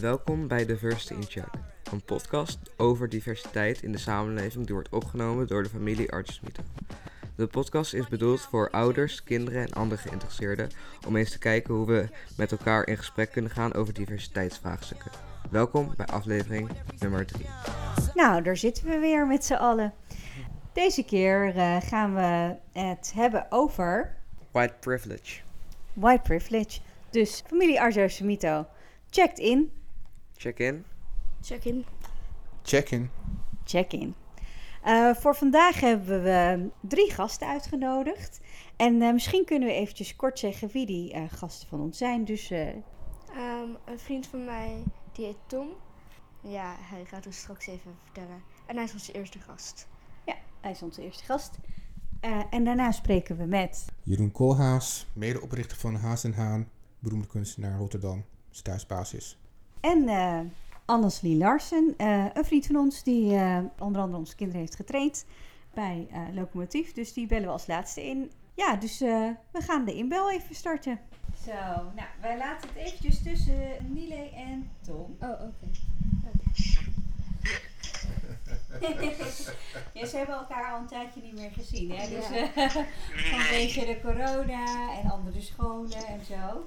Welkom bij Diversity in Chuck, een podcast over diversiteit in de samenleving die wordt opgenomen door de familie Artsmieter. De podcast is bedoeld voor ouders, kinderen en andere geïnteresseerden om eens te kijken hoe we met elkaar in gesprek kunnen gaan over diversiteitsvraagstukken. Welkom bij aflevering nummer 3. Nou, daar zitten we weer met z'n allen. Deze keer uh, gaan we het hebben over White privilege. white privilege. Dus familie Arjo Semito checkt in, Check in. Check-in. Check-in. check in. Eh, voor vandaag hebben we drie gasten uitgenodigd. En eh, misschien kunnen we eventjes kort zeggen wie die eh, gasten van ons zijn. Dus eh, Ehm, een vriend van mij, die heet Tom. Ja, hij gaat ons straks even vertellen. En hij is onze eerste gast. ja, hij is onze eerste gast. Eh, en daarna spreken we met Jeroen Koolhaas, medeoprichter van Haas en Haan, beroemde kunstenaar Rotterdam, staatsbasis. En eh Annelie Larsen, eh, een vriend van ons die eh, onder andere onze kinderen heeft getraind bij eh, Locomotief. Dus die bellen we als laatste in. Ja, dus eh, we gaan de inbel even starten. Zo, nou, wij laten het eventjes tussen Nile en Tom. Oh, oké. ja, ze hebben elkaar al een tijdje niet meer gezien, hè? Dus Ja. eh, vanwege de corona en andere scholen en zo.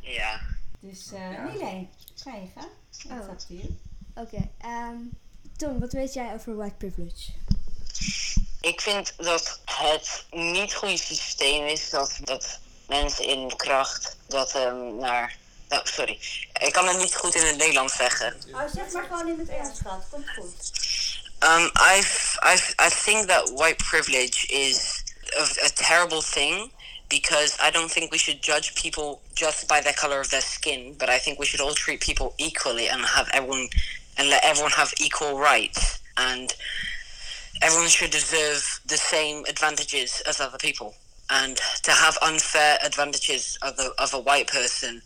Ja, Dus eh Nile, je gaan? What's Oh. Oké. ehm, Tom, wat weet jij over white privilege? ik vind dat het niet goede systeem is dat, dat mensen in kracht dat ehm, naar. Nou, sorry. Ik kan het niet goed in het Nederlands zeggen. Oh, zeg maar gewoon in het Engels, schat. Komt goed. Um, I've, I've, I think that white privilege is a, a terrible thing because I don't think we should judge people just by the color of their skin, but I think we should all treat people equally and have everyone and let everyone have equal rights and everyone should deserve the same advantages as other people. And to have unfair advantages of the of a white person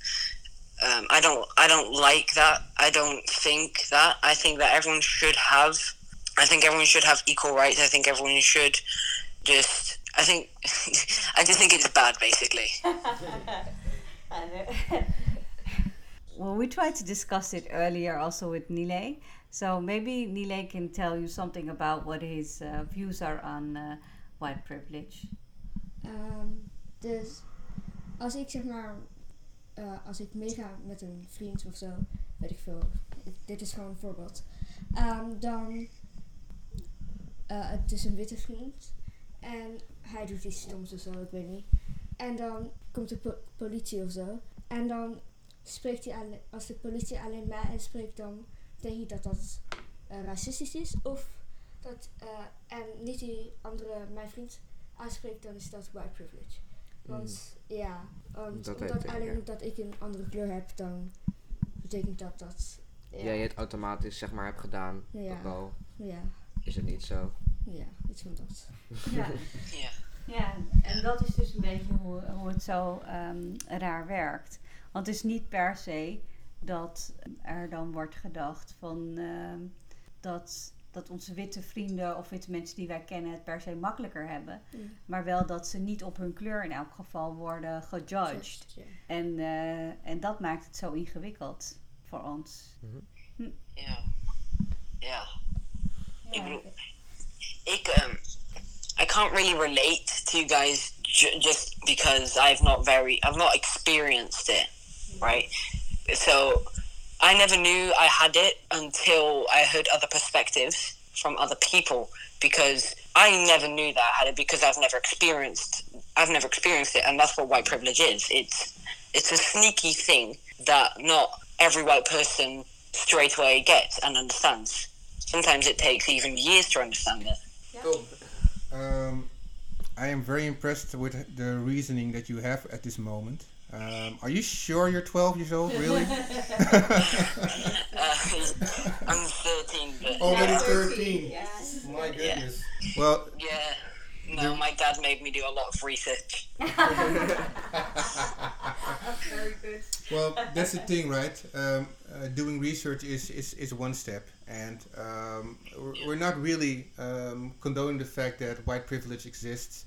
um, I don't I don't like that. I don't think that. I think that everyone should have I think everyone should have equal rights. I think everyone should just I think I just think it's bad basically. well, we tried to discuss it earlier also with Nile. So maybe Nile can tell you something about what his uh, views are on uh, white privilege. Ehm, dus als ik zeg maar, eh, als ik meega met een vriend of zo, weet ik veel, dit is gewoon een voorbeeld. Ehm, dan, eh, het is een witte vriend en hij doet iets stoms of zo, ik weet niet. En dan komt de po- politie of zo. En dan spreekt hij alleen, als de politie alleen mij aanspreekt, dan denk ik dat dat eh, racistisch is. Of dat, eh, en niet die andere, mijn vriend, aanspreekt, dan is dat white privilege. Want ja, want Dat omdat alleen ja. omdat ik een andere kleur heb, dan betekent dat dat. Ja, Jij het automatisch zeg maar hebt gedaan, Ja. ook al ja, is het niet zo. ja, iets van dat. Ja. Ja. en dat is dus een beetje hoe, hoe het zo ehm, raar werkt. Want het is niet per se dat er dan wordt gedacht van ehm, dat, dat onze witte vrienden of witte mensen die wij kennen het per se makkelijker hebben. Mm. Maar wel dat ze niet op hun kleur in elk geval worden gejudged. En, eh, en dat maakt het zo ingewikkeld voor ons. Ja. Ja. Ik bedoel, ik um, I can't really relate to you guys j- just because I've not very I've not experienced it, right? So I never knew I had it until I heard other perspectives from other people because I never knew that I had it because I've never experienced I've never experienced it and that's what white privilege is. It's it's a sneaky thing that not every white person straight away gets and understands. Sometimes it takes even years to understand it. Um, I am very impressed with the reasoning that you have at this moment. Um, are you sure you're 12 years old, really? Uh, I'm 13, but Already yeah, 13. Yes. My Yeah. goodness. Well, yeah. No, my dad made me do a lot of research. Very good. well, that's the thing, right? Um, uh, doing research is, is, is one step, and um, we're, not really um, condoning the fact that white privilege exists.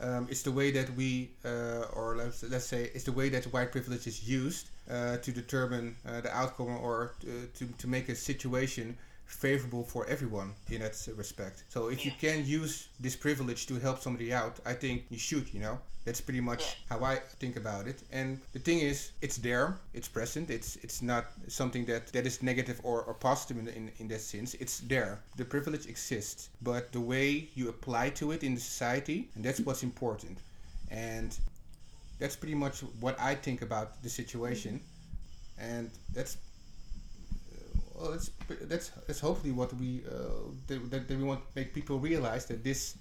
um, it's the way that we, uh, or let's, let's say, it's the way that white privilege is used uh, to determine uh, the outcome or uh, to, to make a situation favorable for everyone in that respect. So if you can use this privilege to help somebody out, I think you should, you know. That's pretty much how I think about it. And the thing is, it's there, it's present. It's it's not something that, that is negative or, or positive in, in, in that sense. It's there. The privilege exists. But the way you apply to it in the society, and that's what's important. And that's pretty much what I think about the situation. And that's well, that's that's that's hopefully what we uh, that, that we want to make people realize that this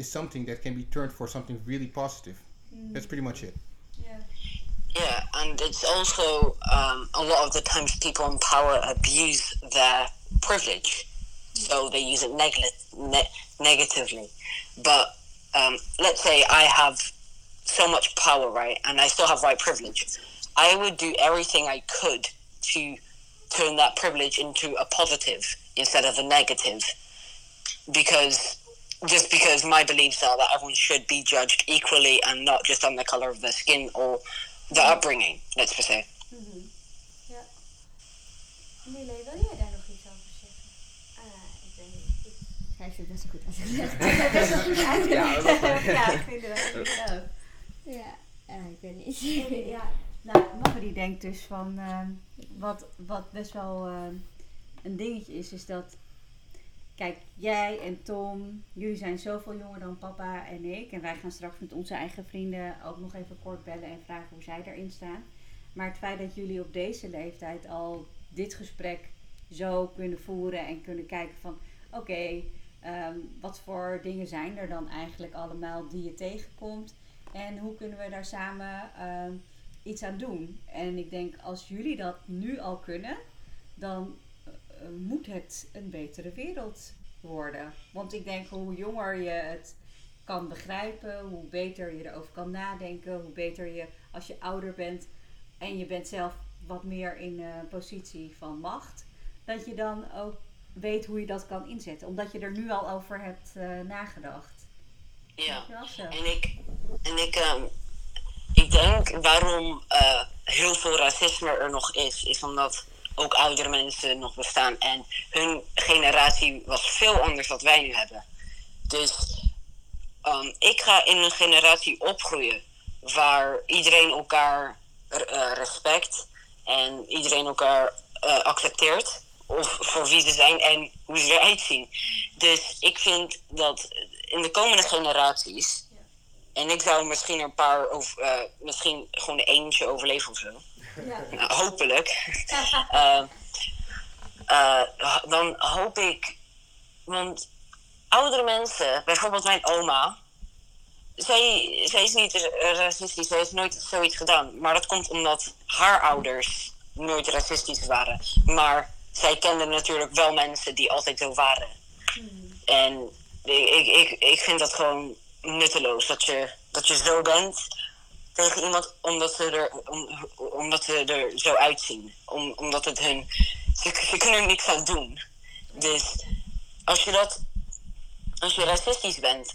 is something that can be turned for something really positive. Mm. That's pretty much it. Yeah. Yeah, and it's also um, a lot of the times people in power abuse their privilege, so they use it neg- ne- negatively. But um, let's say I have so much power, right, and I still have white privilege. I would do everything I could to turn that privilege into a positive instead of a negative because just because my beliefs are that everyone should be judged equally and not just on the color of their skin or their upbringing, let's just say. Mm-hmm. Ja. Mile, wil jij daar nog iets over zeggen? Ah, ik weet niet. Ik schrijf het best goed uitgelegd. best wel goed uitgelegd. Ja, ik vind het wel. Ja, ik weet niet. ja. Nou, Margie denkt dus van, uh, wat, wat best wel uh, een dingetje is, is dat, kijk, jij en Tom, jullie zijn zoveel jonger dan papa en ik. En wij gaan straks met onze eigen vrienden ook nog even kort bellen en vragen hoe zij erin staan. Maar het feit dat jullie op deze leeftijd al dit gesprek zo kunnen voeren en kunnen kijken van, oké, um, wat voor dingen zijn er dan eigenlijk allemaal die je tegenkomt? En hoe kunnen we daar samen... Uh, iets aan doen. En ik denk, als jullie dat nu al kunnen, dan moet het een betere wereld worden. Want ik denk, hoe jonger je het kan begrijpen, hoe beter je erover kan nadenken, hoe beter je als je ouder bent en je bent zelf wat meer in een positie van macht, dat je dan ook weet hoe je dat kan inzetten. Omdat je er nu al over hebt uh, nagedacht. Ja, en ik, en ik um, ik denk waarom uh, heel veel racisme er nog is, is omdat ook oudere mensen nog bestaan. En hun generatie was veel anders dan wij nu hebben. Dus um, ik ga in een generatie opgroeien waar iedereen elkaar uh, respect en iedereen elkaar uh, accepteert. Of voor wie ze zijn en hoe ze eruit zien. Dus ik vind dat in de komende generaties en ik zou misschien een paar, of uh, misschien gewoon eentje overleven of zo. Ja. Hopelijk. uh, uh, dan hoop ik, want oudere mensen, bijvoorbeeld mijn oma, zij, zij is niet racistisch, zij heeft nooit zoiets gedaan. Maar dat komt omdat haar ouders nooit racistisch waren. Maar zij kende natuurlijk wel mensen die altijd zo waren. Hmm. En ik, ik, ik vind dat gewoon nutteloos dat je, dat je zo bent tegen iemand omdat ze er, om, omdat ze er zo uitzien. Om, omdat het hun. Ze, ze kunnen er niks aan doen. Dus als je dat. Als je racistisch bent,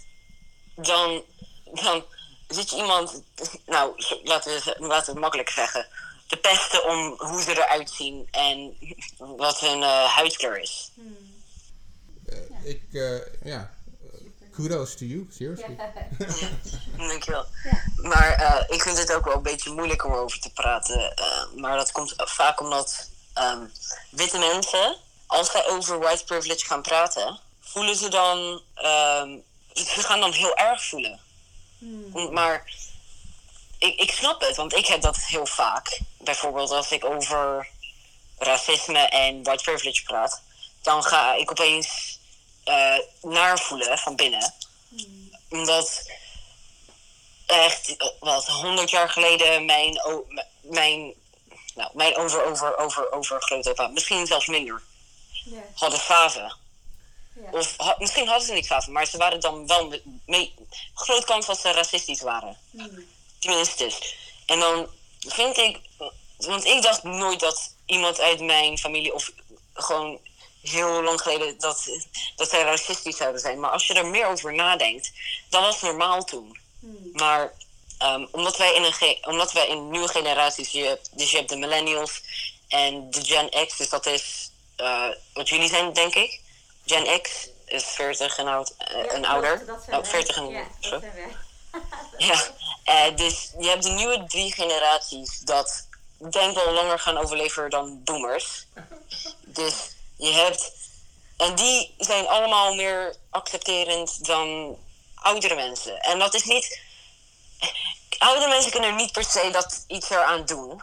dan, dan zit je iemand. Nou, laten we, laten we het makkelijk zeggen. De pesten om hoe ze eruit zien en wat hun uh, huidskleur is. Hmm. Uh, ik, uh, ja, kudos to you, seriously. Dankjewel. Ja. Maar uh, ik vind het ook wel een beetje moeilijk om over te praten. Uh, maar dat komt vaak omdat um, witte mensen, als zij over white privilege gaan praten, voelen ze dan. Um, ze gaan dan heel erg voelen. Hmm. Maar ik, ik snap het, want ik heb dat heel vaak. Bijvoorbeeld als ik over racisme en white privilege praat, dan ga ik opeens uh, naar voelen van binnen. Hmm. Omdat echt, wat, honderd jaar geleden mijn, mijn, nou, mijn over, over, over, over grootopa, misschien zelfs minder, yeah. hadden faven. Yeah. Of ha, misschien hadden ze niet faven, maar ze waren dan wel, mee, groot kans dat ze racistisch waren. Mm. Tenminste. En dan vind ik, want ik dacht nooit dat iemand uit mijn familie of gewoon heel lang geleden dat, dat zij racistisch zouden zijn. Maar als je er meer over nadenkt, dan was normaal toen. Maar ehm, omdat, wij in een ge- omdat wij in nieuwe generaties, je hebt, dus je hebt de millennials en de Gen X, dus dat is eh, wat jullie zijn, denk ik. Gen X is 40 en, oud, eh, en ouder. Oh, 40 en zo. Ja, eh, dus je hebt de nieuwe drie generaties dat denk wel langer gaan overleven dan boomers. Dus je hebt, en die zijn allemaal meer accepterend dan oudere mensen. En dat is niet, oudere mensen kunnen niet per se dat iets eraan doen.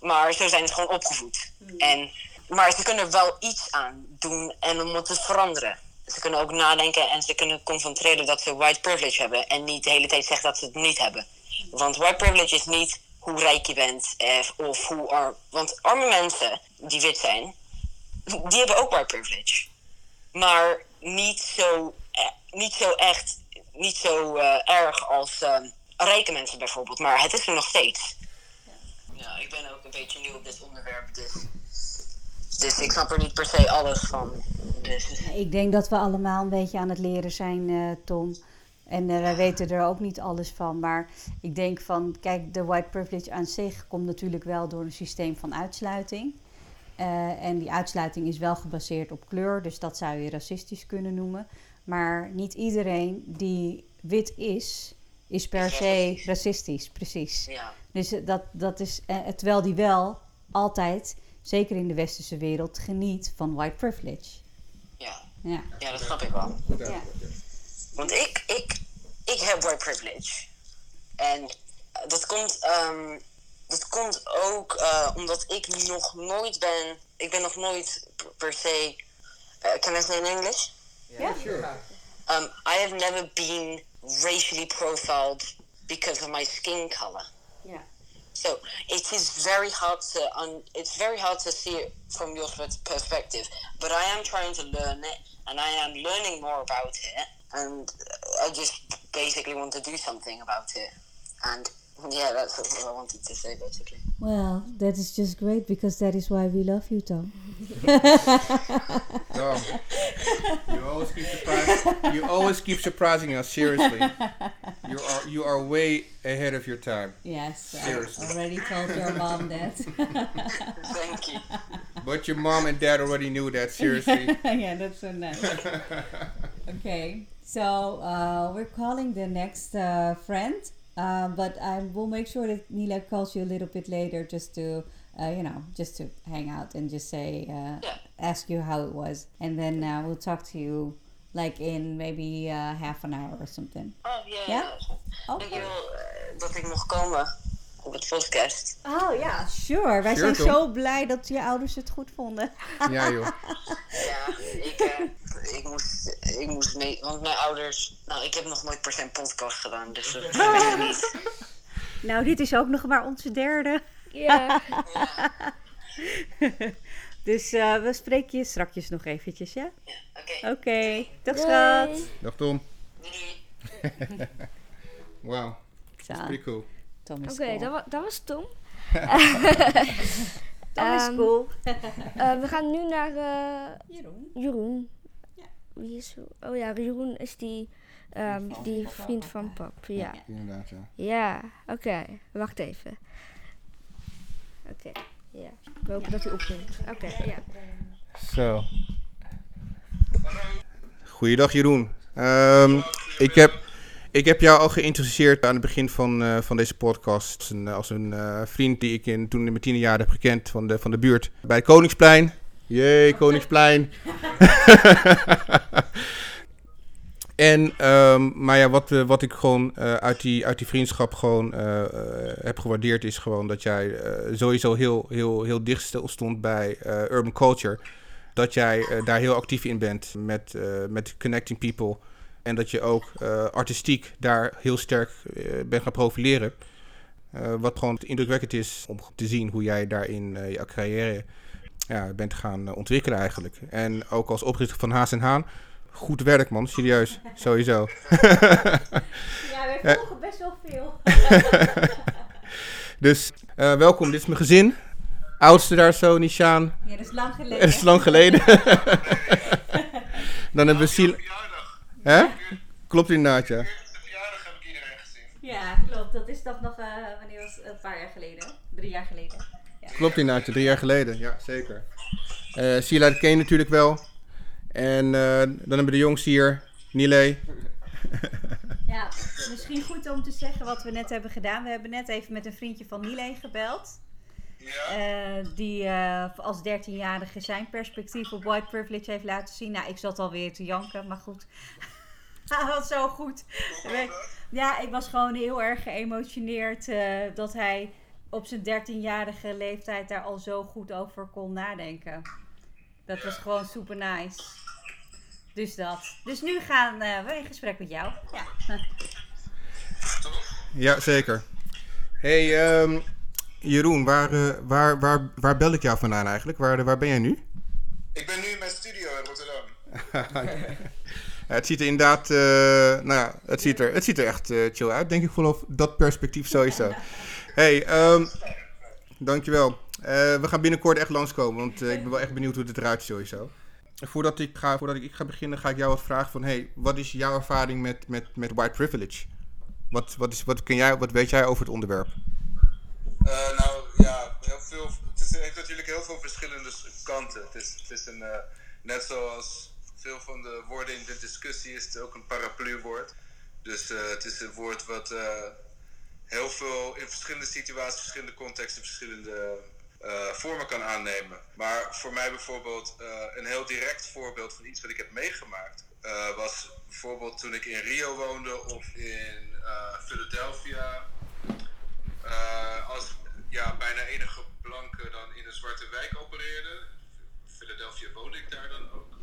Maar zo zijn ze gewoon opgevoed. En, maar ze kunnen er wel iets aan doen en om het te veranderen. Ze kunnen ook nadenken en ze kunnen concentreren dat ze white privilege hebben. En niet de hele tijd zeggen dat ze het niet hebben. Want white privilege is niet hoe rijk je bent eh, of hoe arm. Want arme mensen die wit zijn, die hebben ook white privilege. Maar niet zo, eh, niet zo echt, niet zo eh, erg als eh, rijke mensen bijvoorbeeld. Maar het is er nog steeds. Ja, ik ben ook een beetje nieuw op dit onderwerp, dus, dus ik snap er niet per se alles van. Dus, Ik denk dat we allemaal een beetje aan het leren zijn, eh, Tom. En eh, wij weten er ook niet alles van. Maar ik denk van, kijk, de white privilege aan zich komt natuurlijk wel door een systeem van uitsluiting. Eh, en die uitsluiting is wel gebaseerd op kleur, dus dat zou je racistisch kunnen noemen. Maar niet iedereen die wit is, is per se racistisch, precies. ja. Dus eh, dat, dat is, eh, terwijl die wel altijd, zeker in de westerse wereld, geniet van white privilege. Ja. Ja. ja, dat snap ik wel. Ja. Want ik, ik, ik heb white privilege. En dat komt, ehm, dat komt ook eh, omdat ik nog nooit ben. Ik ben nog nooit per- se. Uh, can I say in English? Ja, Um, I have never been racially profiled because of my skin color. So it is very hard to un- it's very hard to see it from your perspective. But I am trying to learn it, and I am learning more about it. And I just basically want to do something about it. And yeah, that's what I wanted to say basically. Well, that is just great because that is why we love you, Tom. Tom, you always keep surprising. You always keep surprising us. Seriously, you are you are way ahead of your time. Yes, I already told your mom that. Thank you. But your mom and dad already knew that. Seriously. yeah, that's so nice. Okay, so uh, we're calling the next uh, friend, uh, but I will make sure that Nila calls you a little bit later just to, uh, you know, just to hang out and just say, uh, Yeah. ask you how it was. And then uh, we'll talk to you like in maybe uh, half an hour or something. Oh. Ja? ja. Okay. Dat ik mocht komen op het podcast. Oh ja, sure. Wij Sure, zijn zo blij dat je ouders het goed vonden. ja joh. Ja, ik, eh, ik, moest, ik moest mee, want mijn ouders, nou ik heb nog nooit per se een podcast gedaan, dus dat weet ik niet. Nou, dit is ook nog maar onze derde. Ja. Dus eh, we spreken je strakjes nog eventjes, ja? Oké, Oké, dag schat. Dag Tom. doei. Wow, Zo, pretty cool. Tom is Oké, cool. dat, wa- dat was Tom. Tom is cool. We gaan nu naar eh, Jeroen. Jeroen. Ja. Wie is? Oh ja, Jeroen is die, ehm, die vriend van pap. Ja. Inderdaad, ja. Ja, oké. Wacht even. Oké, ja. We hopen dat hij opneemt. Oké, ja. Zo. Goeiedag Jeroen. Ehm, ik, heb, ik heb jou al geïntroduceerd aan het begin van, eh, van deze podcast. Als een, als een eh, vriend die ik in, toen in mijn tiende jaar heb gekend van de, van de buurt. Bij Koningsplein. Jee, Koningsplein. en, ehm, maar ja, wat, eh, wat ik gewoon eh, uit, die, uit die vriendschap gewoon eh, eh, heb gewaardeerd is gewoon dat jij eh, sowieso heel, heel, heel dicht stil stond bij eh, urban culture dat jij eh, daar heel actief in bent met, eh, met connecting people. En dat je ook eh, artistiek daar heel sterk eh, bent gaan profileren. Eh, wat gewoon indrukwekkend is om te zien hoe jij daarin eh, jouw carrière ja, bent gaan ontwikkelen eigenlijk. En ook als oprichter van Haas en Haan. Goed werk man, serieus. Sowieso. Ja, wij volgen best wel veel. Dus eh, welkom, dit is mijn gezin. Oudste daar zo, Nishaan. Ja, dat is lang geleden. Het is lang geleden. Dan hebben we Sil... Hè? Klopt inderdaad, ja. verjaardag heb ik iedereen Ja, klopt. Dat is toch nog, eh, wanneer was het? Een paar jaar geleden. Drie jaar geleden. Klopt inderdaad, drie jaar geleden. Ja, zeker. Eh Sheila ken je natuurlijk wel. En eh, dan hebben we de jongens hier, Nile. Ja, misschien goed om te zeggen wat we net hebben gedaan. We hebben net even met een vriendje van Nile gebeld. Eh, die eh, als 13-jarige zijn perspectief op white privilege heeft laten zien. Nou, ik zat alweer te janken, maar goed. Hij was zo goed. Ja, ik was gewoon heel erg geëmotioneerd eh, dat hij op zijn 13-jarige leeftijd daar al zo goed over kon nadenken. Dat was gewoon super nice. Dus dat. Dus nu gaan eh, we in gesprek met jou. Ja. Ja, zeker. hey, ehm, Jeroen, waar, eh, waar, waar, waar bel ik jou vandaan eigenlijk? Waar, waar ben jij nu? Ik ben nu in mijn studio in Rotterdam. Ja, het ziet er inderdaad, eh, nou ja, het ziet er, het ziet er echt eh, chill uit, denk ik, vanaf dat perspectief sowieso. hey, ehm, dankjewel. Eh we gaan binnenkort echt langskomen, want ik ben wel echt benieuwd hoe het eruit ziet sowieso. Voordat ik ga, voordat ik, ik ga beginnen, ga ik jou wat vragen van, hey, wat is jouw ervaring met, met, met white privilege? Wat, wat, is, wat, ken jij, wat weet jij over het onderwerp? Eh, nou ja, heel veel, het, is, het heeft natuurlijk heel veel verschillende kanten. Het is, het is een, net zoals veel van de woorden in de discussie is het ook een parapluwoord. Dus eh, het is een woord wat eh, heel veel in verschillende situaties, verschillende contexten, verschillende eh, vormen kan aannemen. Maar voor mij bijvoorbeeld een heel direct voorbeeld van iets wat ik heb meegemaakt. was bijvoorbeeld toen ik in Rio woonde of in Philadelphia. als ja, bijna enige blanke dan in een zwarte wijk opereerde. Philadelphia woonde ik daar dan ook.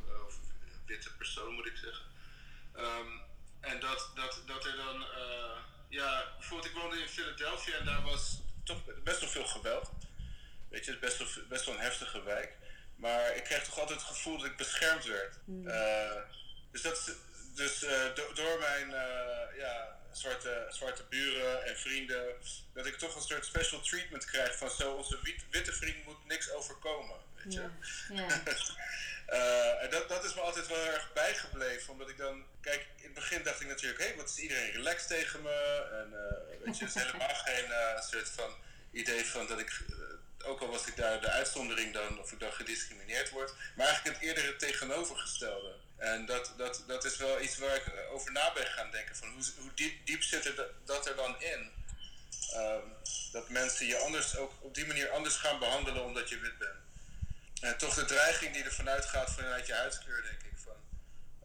Witte persoon moet ik zeggen. Ehm, en dat, dat, dat er dan, eh, ja, bijvoorbeeld ik woonde in Philadelphia en daar was toch best wel veel geweld. Weet je, het is best wel, best wel een heftige wijk. Maar ik kreeg toch altijd het gevoel dat ik beschermd werd. Eh, dus dat dus eh, do- door mijn ja, zwarte, zwarte buren en vrienden, dat ik toch een soort special treatment krijg van zo, onze wit- witte vriend moet niks overkomen. Weet je? Ja. Eh, en dat, dat is me altijd wel erg bijgebleven. Omdat ik dan, kijk, in het begin dacht ik natuurlijk, hé, wat is iedereen relaxed tegen me? En eh, weet je, het is helemaal geen eh, soort van idee van dat ik, ook al was ik daar de uitzondering dan, of ik dan gediscrimineerd word. Maar eigenlijk het eerder het tegenovergestelde. En dat, dat, dat is wel iets waar ik over na ben gaan denken. Van hoe, hoe diep, diep zit er da- dat er dan in? Ehm, dat mensen je anders ook op die manier anders gaan behandelen omdat je wit bent. En toch de dreiging die er vanuit gaat vanuit je huidskleur, denk ik. Van,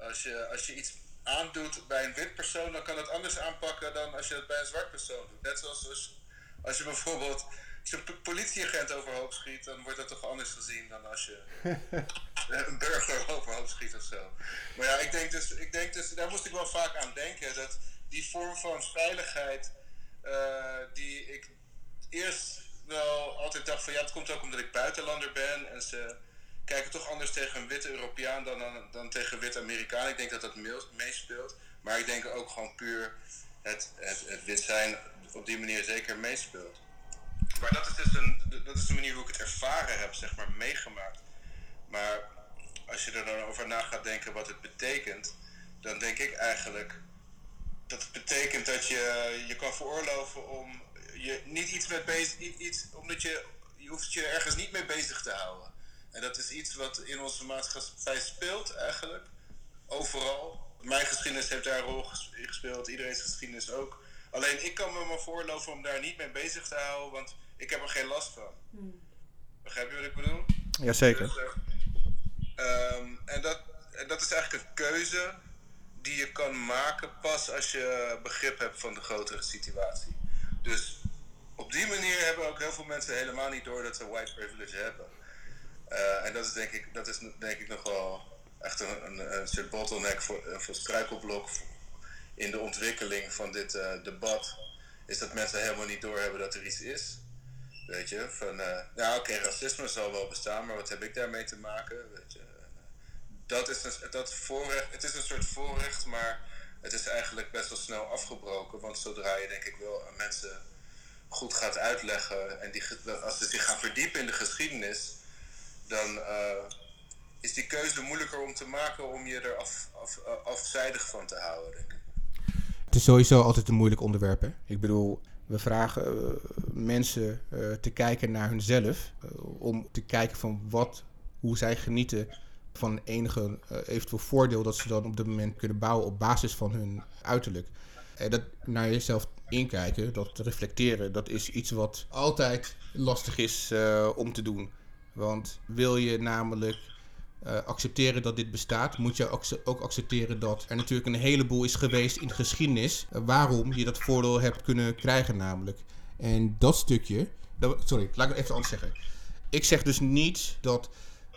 als, je, als je iets aandoet bij een wit persoon, dan kan het anders aanpakken dan als je het bij een zwart persoon doet. Net zoals als, als je bijvoorbeeld als je een po- politieagent overhoop schiet, dan wordt dat toch anders gezien dan als je een burger overhoop schiet of zo. Maar ja, ik denk, dus, ik denk dus, daar moest ik wel vaak aan denken, dat die vorm van veiligheid, eh, die ik eerst wel altijd dacht van ja, het komt ook omdat ik buitenlander ben en ze kijken toch anders tegen een witte Europeaan dan, dan, tegen een witte Amerikaan. Ik denk dat dat meespeelt. Maar ik denk ook gewoon puur het, het, het wit zijn op die manier zeker meespeelt. Maar dat is dus een, dat is de manier hoe ik het ervaren heb, zeg maar, meegemaakt. Maar als je er dan over na gaat denken wat het betekent, dan denk ik eigenlijk dat het betekent dat je je kan veroorloven om je niet iets met bezig, iets, omdat je, je hoeft je ergens niet mee bezig te houden. En dat is iets wat in onze maatschappij speelt eigenlijk, overal. Mijn geschiedenis heeft daar een rol gespeeld, iedereen's geschiedenis ook. Alleen ik kan me maar veroorloven om daar niet mee bezig te houden, want ik heb er geen last van. Begrijp je wat ik bedoel? Jazeker. Dus, eh, ehm, en, dat, en dat is eigenlijk een keuze die je kan maken pas als je begrip hebt van de grotere situatie. Dus op die manier hebben ook heel veel mensen helemaal niet door dat ze white privilege hebben. Eh, en dat is denk ik, dat is denk ik nog wel echt een, een, een soort bottleneck voor, eh, voor struikelblok in de ontwikkeling van dit eh, debat. Is dat mensen helemaal niet doorhebben dat er iets is. Weet je, van, eh, ja oké, racisme zal wel bestaan, maar wat heb ik daarmee te maken? Weet je, eh, dat is een, dat voorrecht, het is een soort voorrecht, maar het is eigenlijk best wel snel afgebroken. Want zodra je denk ik wel aan mensen goed gaat uitleggen en die, als ze zich gaan verdiepen in de geschiedenis, dan eh, is die keuze moeilijker om te maken om je er af, af, eh, afzijdig van te houden, denk. Het is sowieso altijd een moeilijk onderwerp. Hè? Ik bedoel, we vragen eh, mensen te kijken naar hunzelf. om te kijken van wat, hoe zij genieten van enige eventueel voordeel dat ze dan op dit moment kunnen bouwen op basis van hun uiterlijk. En dat naar jezelf inkijken, dat reflecteren, dat is iets wat altijd lastig is eh, om te doen. Want wil je namelijk eh, accepteren dat dit bestaat, moet je ook accepteren dat er natuurlijk een heleboel is geweest in de geschiedenis eh, waarom je dat voordeel hebt kunnen krijgen namelijk. En dat stukje, dat- sorry, laat ik het even anders zeggen. Ik zeg dus niet dat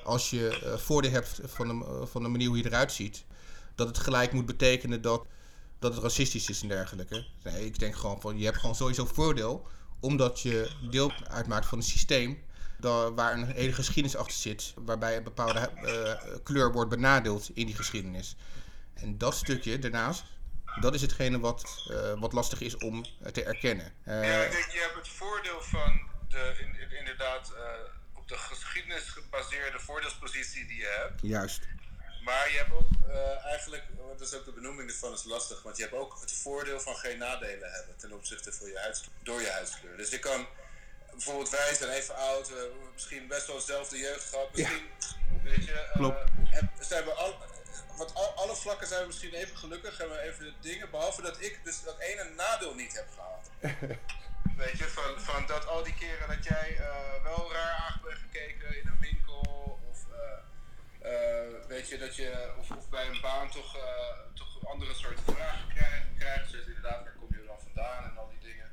als je eh, voordeel hebt van de, eh, van de manier hoe je eruit ziet, dat het gelijk moet betekenen dat, dat het racistisch is en dergelijke. Nee, ik denk gewoon van je hebt gewoon sowieso voordeel omdat je deel uitmaakt van een systeem waar een hele geschiedenis achter zit, waarbij een bepaalde eh, kleur wordt benadeeld in die geschiedenis. En dat stukje daarnaast, dat is hetgene wat, eh, wat lastig is om eh, te erkennen. Eh, Ja, ik denk, je hebt het voordeel van de, in, in- inderdaad eh, op de geschiedenis gebaseerde voordeelspositie die je hebt. Juist. Maar je hebt ook eh, eigenlijk, want dat is ook de benoeming ervan is lastig, want je hebt ook het voordeel van geen nadelen hebben ten opzichte van je door je huidskleur. Dus je kan, bijvoorbeeld wij zijn even oud, misschien best wel dezelfde jeugd gehad, misschien, weet je, eh, Klopt. zijn we al, wat al, alle vlakken zijn we misschien even gelukkig, hebben we even dingen, behalve dat ik dus dat ene nadeel niet heb gehad. Weet je, van, van dat al die keren dat jij eh, wel raar aan bent gekeken in een winkel. Eh, weet je, dat je of, of bij een baan toch, eh, toch andere soorten vragen krijgt. Dus inderdaad, waar kom je dan vandaan en al die dingen.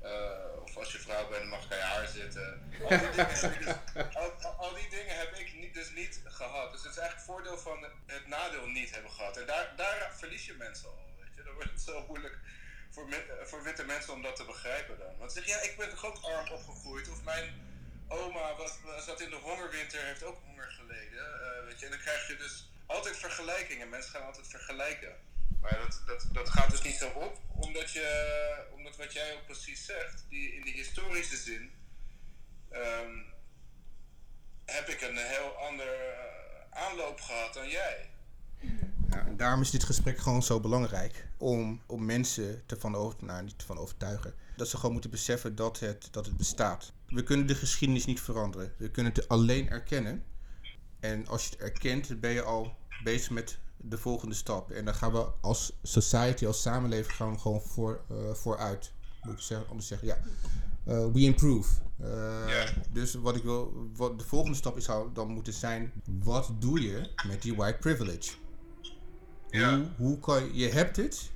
Eh, of als je vrouw bent, mag bij haar zitten. Al die dingen heb, ik dus, al, die dingen heb ik niet, dus niet gehad. Dus het is eigenlijk voordeel van het nadeel niet hebben gehad. En daar, daar verlies je mensen al. Weet je? Dan wordt het zo moeilijk voor, voor witte mensen om dat te begrijpen dan. Want ze zeggen, ja, ik ben toch ook arm opgegroeid. Of mijn oma was, zat in de hongerwinter, heeft ook honger geleden. eh, weet je? En dan krijg je dus altijd vergelijkingen. Mensen gaan altijd vergelijken. Maar dat, dat, dat gaat dus niet zo op, omdat, je, omdat wat jij ook precies zegt, die, in die historische zin, ehm, heb ik een heel ander eh, aanloop gehad dan jij. Ja, en daarom is dit gesprek gewoon zo belangrijk. Om, om mensen te van over, nou, niet van overtuigen. Dat ze gewoon moeten beseffen dat het, dat het bestaat. We kunnen de geschiedenis niet veranderen. We kunnen het alleen erkennen. En als je het erkent, ben je al bezig met de volgende stap. En dan gaan we als society, als samenleving, gaan we gewoon voor, eh, vooruit. Moet ik zeggen, anders zeggen, ja. Eh, we improve. Eh, Ja. Dus wat ik wil, wat de volgende stap is, zou dan moeten zijn: wat doe je met die white privilege? Ja. Hoe, hoe kan je, je hebt het.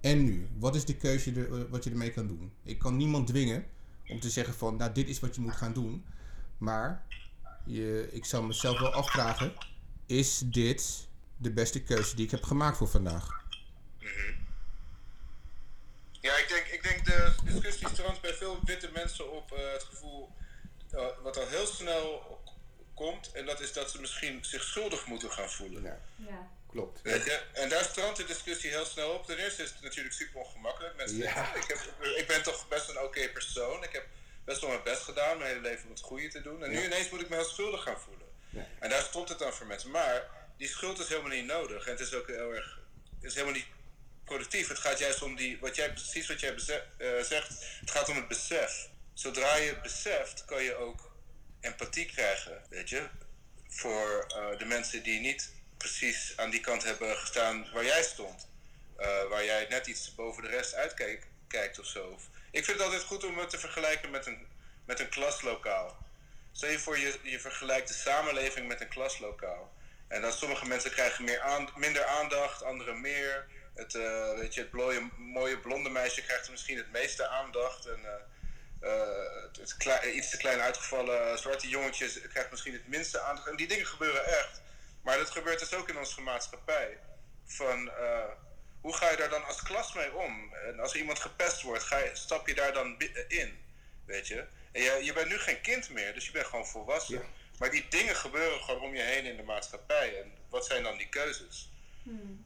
En nu? Wat is de keuze er- wat je ermee kan doen? Ik kan niemand dwingen om te zeggen van, nou dit is wat je moet gaan doen. Maar je, ik zou mezelf wel afvragen, is dit de beste keuze die ik heb gemaakt voor vandaag? Ja, ik denk, ik denk de discussie strandt bij veel witte mensen op eh, het gevoel eh, wat al heel snel komt. En dat is dat ze misschien zich schuldig moeten gaan voelen. Ja. Klopt. En daar strandt de discussie heel snel op. Ten eerste is het natuurlijk super ongemakkelijk. Mensen Ja. denken, ik, heb, ik ben toch best een oké persoon. Ik heb best wel mijn best gedaan, mijn hele leven om het goede te doen. En nu ineens moet ik me heel schuldig gaan voelen. Ja. En daar stond het dan voor mensen. Maar die schuld is helemaal niet nodig. En het is ook heel erg. Het is helemaal niet productief. Het gaat juist om die. Wat jij, precies wat jij eh, zegt. Het gaat om het besef. Zodra je het beseft, kan je ook empathie krijgen. Weet je? Voor eh, de mensen die niet precies aan die kant hebben gestaan waar jij stond. Eh, waar jij net iets boven de rest uitkijkt kijkt of zo. Ik vind het altijd goed om het te vergelijken met een, met een klaslokaal. Stel je voor, je, je vergelijkt de samenleving met een klaslokaal. En dan sommige mensen krijgen meer minder aandacht, anderen meer. Het, eh, weet je, het mooie, blonde meisje krijgt misschien het meeste aandacht. En eh, het, iets te klein uitgevallen zwarte jongetje krijgt misschien het minste aandacht. En die dingen gebeuren echt. Maar dat gebeurt dus ook in onze maatschappij. Van, eh, hoe ga je daar dan als klas mee om? En als iemand gepest wordt, ga je, stap je daar dan bi- in? Weet je? En je, je bent nu geen kind meer, dus je bent gewoon volwassen. Ja. Maar die dingen gebeuren gewoon om je heen in de maatschappij. En wat zijn dan die keuzes?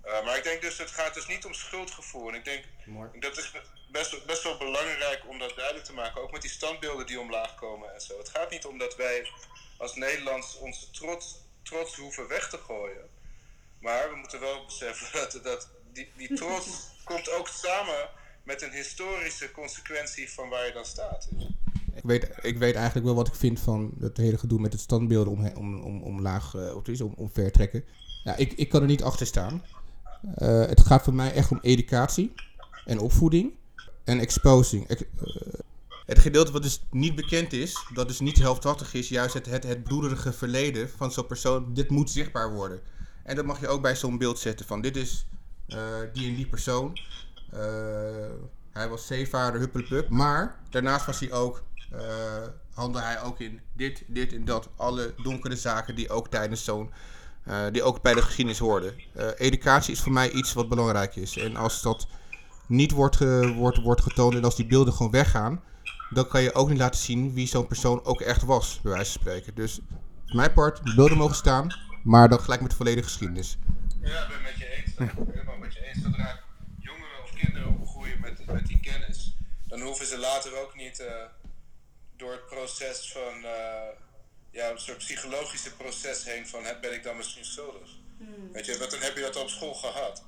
Uh, maar ik denk dus, het gaat dus niet om schuldgevoel. En ik denk, Mooi. dat is best, best wel belangrijk om dat duidelijk te maken. Ook met die standbeelden die omlaag komen en zo. Het gaat niet om dat wij als Nederlands onze trots, trots hoeven weg te gooien. Maar we moeten wel beseffen dat, dat die, die trots komt ook samen met een historische consequentie van waar je dan staat. Ik weet, ik weet eigenlijk wel wat ik vind van het hele gedoe met het standbeelden om, om, om, omlaag, of is, om, om ver trekken. Ja, ik, ik kan er niet achter staan. Uh, het gaat voor mij echt om educatie en opvoeding en exposing. Ex, uh, het gedeelte wat dus niet bekend is, dat dus niet helftachtig is, juist het, het, broederige verleden van zo'n persoon, dit moet zichtbaar worden. En dat mag je ook bij zo'n beeld zetten van dit is uh, die en die persoon. Uh, hij was zeevaarder, huppelepup. Maar daarnaast was hij ook, uh, handelde hij ook in dit, dit en dat. Alle donkere zaken die ook tijdens zo'n, die ook bij de geschiedenis hoorden. educatie is voor mij iets wat belangrijk is. En als dat niet wordt, wordt, wordt getoond en als die beelden gewoon weggaan, dan kan je ook niet laten zien wie zo'n persoon ook echt was, bij wijze van spreken. Dus voor mijn part, beelden mogen staan, maar dan gelijk met de volledige geschiedenis. Ja, ik ben het met je eens. Helemaal met je eens. Zodra jongeren of kinderen opgroeien met, met die kennis, dan hoeven ze later ook niet uh, door het proces van, uh, ja, een soort psychologische proces heen van, ben ik dan misschien schuldig? Hmm. Weet je, want dan heb je dat op school gehad.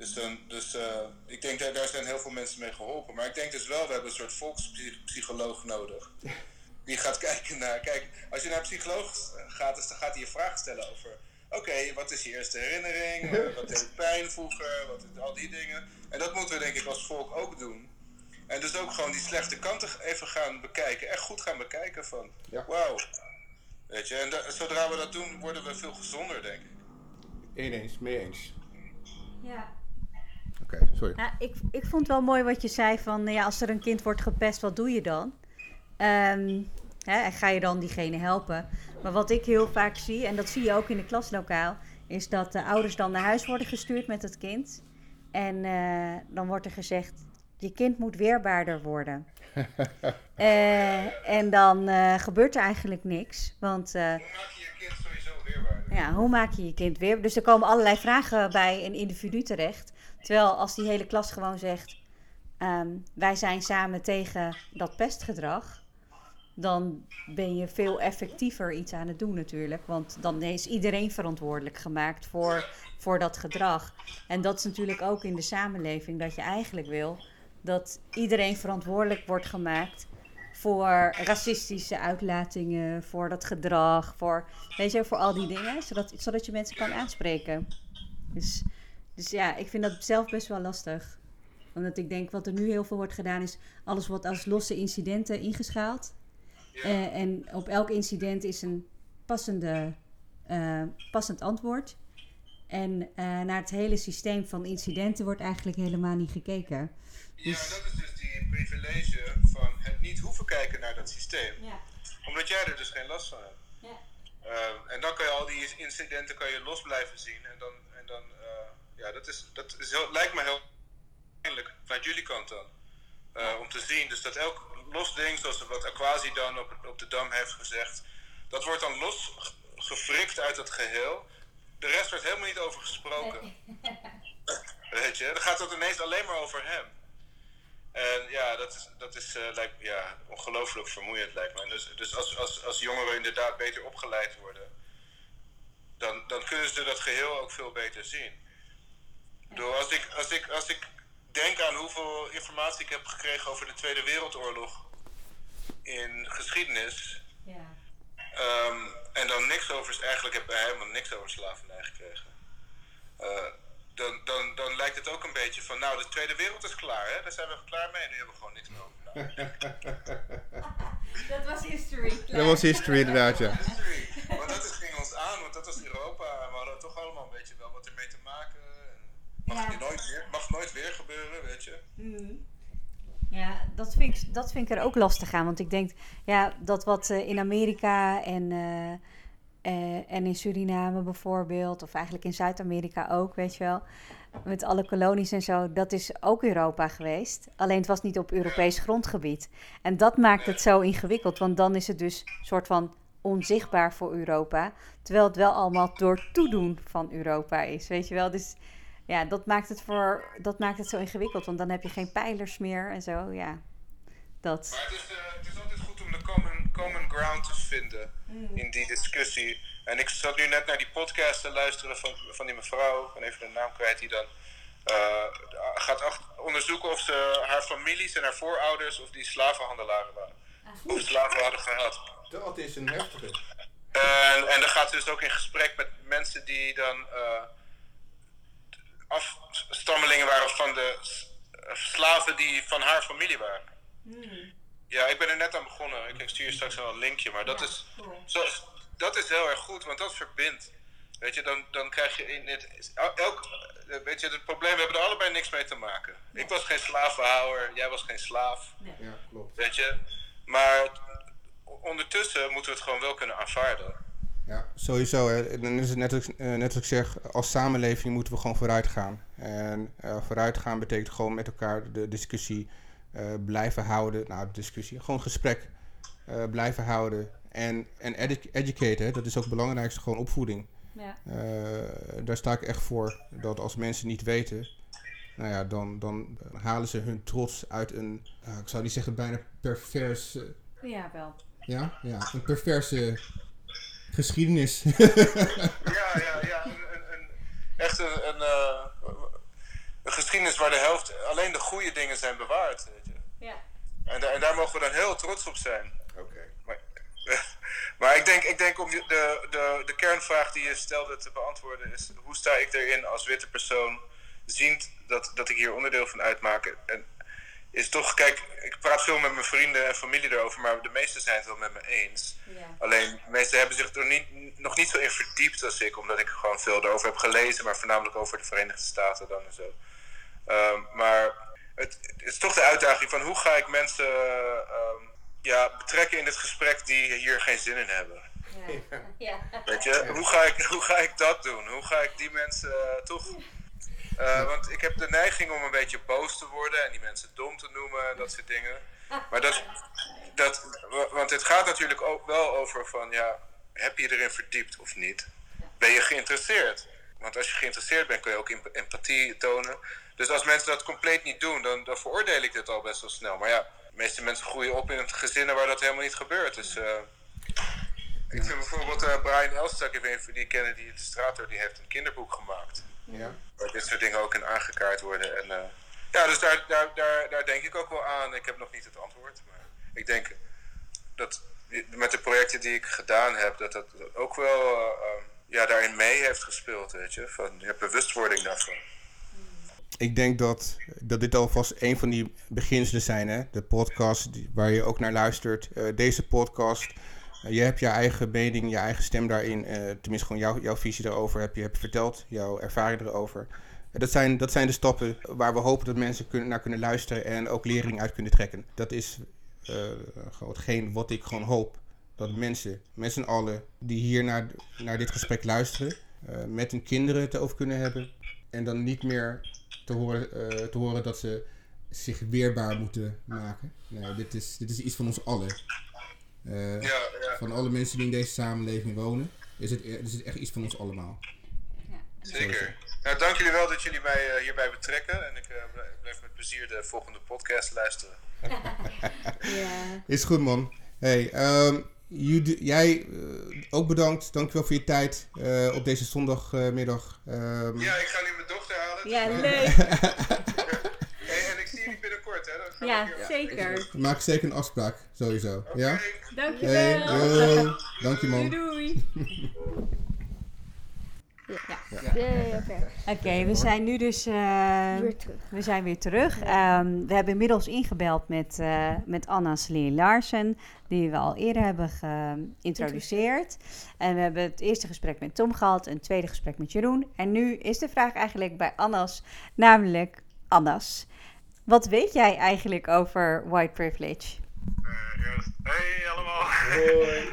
Dus, dan, dus uh, ik denk dat daar zijn heel veel mensen mee geholpen. Maar ik denk dus wel, we hebben een soort volkspsycholoog nodig. Die gaat kijken naar. Kijk, als je naar een psycholoog gaat, dus dan gaat hij je vragen stellen over. Oké, wat is je eerste herinnering? wat deed pijn vroeger? Wat, al die dingen. En dat moeten we denk ik als volk ook doen. En dus ook gewoon die slechte kanten even gaan bekijken. Echt goed gaan bekijken van. Ja. Wauw. Weet je, en zodra we dat doen, worden we veel gezonder, denk ik. Eens, mee eens. Ja. Oké, okay, sorry. Nou, ik, ik vond wel mooi wat je zei van, ja, als er een kind wordt gepest, wat doe je dan? Um, hè, ga je dan diegene helpen? Maar wat ik heel vaak zie, en dat zie je ook in de klaslokaal, is dat de ouders dan naar huis worden gestuurd met het kind. En uh, dan wordt er gezegd, je kind moet weerbaarder worden. uh, en dan uh, gebeurt er eigenlijk niks. Want, hoe maak je je kind sowieso weerbaarder? Ja, hoe maak je je kind weer? Dus er komen allerlei vragen bij een individu terecht. Terwijl als die hele klas gewoon zegt: um, wij zijn samen tegen dat pestgedrag, dan ben je veel effectiever iets aan het doen natuurlijk. Want dan is iedereen verantwoordelijk gemaakt voor, voor dat gedrag. En dat is natuurlijk ook in de samenleving dat je eigenlijk wil dat iedereen verantwoordelijk wordt gemaakt voor racistische uitlatingen, voor dat gedrag, voor, weet je, voor al die dingen, zodat, zodat je mensen kan aanspreken. Dus dus ja, ik vind dat zelf best wel lastig. Omdat ik denk wat er nu heel veel wordt gedaan is alles wordt als losse incidenten ingeschaald. Ja. Uh, en op elk incident is een passende, uh, passend antwoord. En uh, naar het hele systeem van incidenten wordt eigenlijk helemaal niet gekeken. Dus... Ja, dat is dus die privilege van het niet hoeven kijken naar dat systeem. Ja. Omdat jij er dus geen last van hebt. Ja. en dan kan je al die incidenten kan je los blijven zien. En dan, en dan ja, dat, is, dat is heel, lijkt me heel pijnlijk vanuit jullie kant dan. Uh, om te zien. Dus dat elk los ding, zoals wat Aquasi dan op, op de Dam heeft gezegd, dat wordt dan los gefrikt uit het geheel. De rest wordt helemaal niet over gesproken. Weet je, dan gaat het ineens alleen maar over hem. En ja, dat is, dat is uh, lijkt, ja, ongelooflijk vermoeiend lijkt me. Dus, dus als, als, als jongeren inderdaad beter opgeleid worden, dan, dan kunnen ze dat geheel ook veel beter zien. Door als, ik, als, ik, als ik denk aan hoeveel informatie ik heb gekregen over de Tweede Wereldoorlog in geschiedenis. Ja. Um, en dan niks over, eigenlijk heb ik helemaal niks over slavernij gekregen. Uh, dan, dan, dan lijkt het ook een beetje van, nou, de Tweede Wereld is klaar, hè? Daar zijn we klaar mee en nu hebben we gewoon niks meer over. dat was history. Dat was history, inderdaad, ja. History. Maar dat is, ging ons aan, want dat was Europa. En we hadden toch allemaal een beetje wel wat ermee te maken. Mag, ja. nooit weer, mag nooit weer gebeuren, weet je. Mm. Ja, dat vind, ik, dat vind ik er ook lastig aan. Want ik denk ja, dat wat uh, in Amerika en, uh, uh, en in Suriname bijvoorbeeld, of eigenlijk in Zuid-Amerika ook, weet je wel, met alle kolonies en zo, dat is ook Europa geweest. Alleen het was niet op Europees grondgebied. En dat maakt het zo ingewikkeld, want dan is het dus een soort van onzichtbaar voor Europa. Terwijl het wel allemaal door toedoen van Europa is, weet je wel. Dus ja, dat maakt, het voor, dat maakt het zo ingewikkeld, want dan heb je geen pijlers meer en zo, ja. Dat. Maar het is, uh, het is altijd goed om de common, common ground te vinden mm. in die discussie. En ik zat nu net naar die podcast te luisteren van, van die mevrouw, ik ben even de naam kwijt, die dan eh, gaat onderzoeken of ze haar families en haar voorouders of die slavenhandelaren waren. Of slaven hadden gehad. Dat is een heftige. En, en dan gaat ze dus ook in gesprek met mensen die dan eh, afstammelingen waren van de eh, slaven die van haar familie waren. Ja, ik ben er net aan begonnen. Ik stuur je straks wel een linkje, maar dat, is, zo, dat is heel erg goed, want dat verbindt. Weet je, dan, dan krijg je in het. Elk, eh, weet je, het probleem, we hebben er allebei niks mee te maken. Ik was geen slavenhouwer, jij was geen slaaf. Ja, klopt. Weet je, maar ondertussen moeten we het gewoon wel kunnen aanvaarden. Ja, sowieso. Hè. Dan is het net als, eh, net als ik zeg, als samenleving moeten we gewoon vooruit gaan. En eh, vooruit gaan betekent gewoon met elkaar de discussie eh, blijven houden. Nou, de discussie, gewoon gesprek eh, blijven houden. En, en edu- educaten, hè, dat is ook het belangrijkste, gewoon opvoeding. Ja. Eh, daar sta ik echt voor. Dat als mensen niet weten, nou ja, dan, dan halen ze hun trots uit een, nou, ik zou niet zeggen bijna pervers, eh, ja, wel. ja, ja, een perverse geschiedenis. Ja, ja, ja. Een, een, een- echt een, een, eh, een geschiedenis waar de helft, alleen de goede dingen zijn bewaard. Weet je. Ja. En, daar- en daar mogen we dan heel trots op zijn. Oké. Maar, maar ik denk, ik denk om de, de, de, de kernvraag die je stelde te beantwoorden is: hoe sta ik erin als witte persoon, ziend dat, dat ik hier onderdeel van uitmaak? En is toch, kijk, ik praat veel met mijn vrienden en familie erover, maar de meesten zijn het wel met me eens. Ja. Alleen, de meesten hebben zich er niet, nog niet zo in verdiept als ik, omdat ik gewoon veel erover heb gelezen, maar voornamelijk over de Verenigde Staten dan en zo. Ehm, maar het, het is toch de uitdaging van hoe ga ik mensen ehm, ja, betrekken in dit gesprek die hier geen zin in hebben. Ja. Weet je, hoe ga, ik, hoe ga ik dat doen? Hoe ga ik die mensen eh, toch. Eh, want ik heb de neiging om een beetje boos te worden en die mensen dom te noemen en dat soort dingen. Maar dat, dat, wa- want het gaat natuurlijk ook wel over van, ja, heb je erin verdiept of niet? Ben je geïnteresseerd? Want als je geïnteresseerd bent, kun je ook emp- empathie tonen. Dus als mensen dat compleet niet doen, dan, dan veroordeel ik dit al best wel snel. Maar ja, de meeste mensen groeien op in gezinnen waar dat helemaal niet gebeurt. Dus eh, ik vind bijvoorbeeld eh, Brian Elstak, ik weet die kennen, die illustrator, die heeft een kinderboek gemaakt. Ja. Waar dit soort dingen ook in aangekaart worden. En, eh, ja, dus daar, daar, daar, daar denk ik ook wel aan. Ik heb nog niet het antwoord. Maar ik denk dat met de projecten die ik gedaan heb, dat dat ook wel eh, eh, ja, daarin mee heeft gespeeld. Weet je? Van, je hebt bewustwording daarvan. Ik denk dat, dat dit alvast een van die beginselen zijn. Hè? De podcast die- waar je ook naar luistert. Eh, deze podcast. Je hebt je eigen mening, je eigen stem daarin. eh, tenminste, gewoon jouw, jouw visie daarover heb je, heb je verteld. Jouw ervaring erover. Dat, zijn, dat zijn de stappen waar we hopen dat mensen kunnen, naar kunnen luisteren. En ook lering uit kunnen trekken. Dat is eh, gewoon hetgeen wat ik gewoon hoop. Dat mensen, met z'n allen, die hier naar, naar dit gesprek luisteren. eh, met hun kinderen het over kunnen hebben. En dan niet meer te horen, te horen dat ze zich weerbaar moeten maken. Nee, dit is, dit is iets van ons allen. Eh, Ja, ja, Van alle mensen die in deze samenleving wonen, is het, is het echt iets van ons allemaal. zeker. Nou, dank jullie wel dat jullie mij eh, hierbij betrekken. En ik eh, blijf- met plezier de volgende podcast luisteren. Ja. Is goed, man. Hey, ehm, jij ook bedankt. Dankjewel voor je tijd eh, op deze zondagmiddag. Ehm, Ja, ik ga nu mijn dochter halen. Ja, leuk. hey, en ik zie jullie binnenkort, hè? Dan gaan we Ja, zeker. We maken zeker een afspraak, sowieso. Ja? Hey, Dankjewel. yo. Dank je, man. Doei doei. Oké, we zijn nu dus eh, Weer terug. we zijn weer terug. Ehm, we hebben inmiddels ingebeld met, eh, met Anna Celine Larsen, die we al eerder hebben geïntroduceerd. En we hebben het eerste gesprek met Tom gehad, een tweede gesprek met Jeroen. En nu is de vraag eigenlijk bij Annas, namelijk Annas. Wat weet jij eigenlijk over white privilege? Eh, eerst, hey allemaal.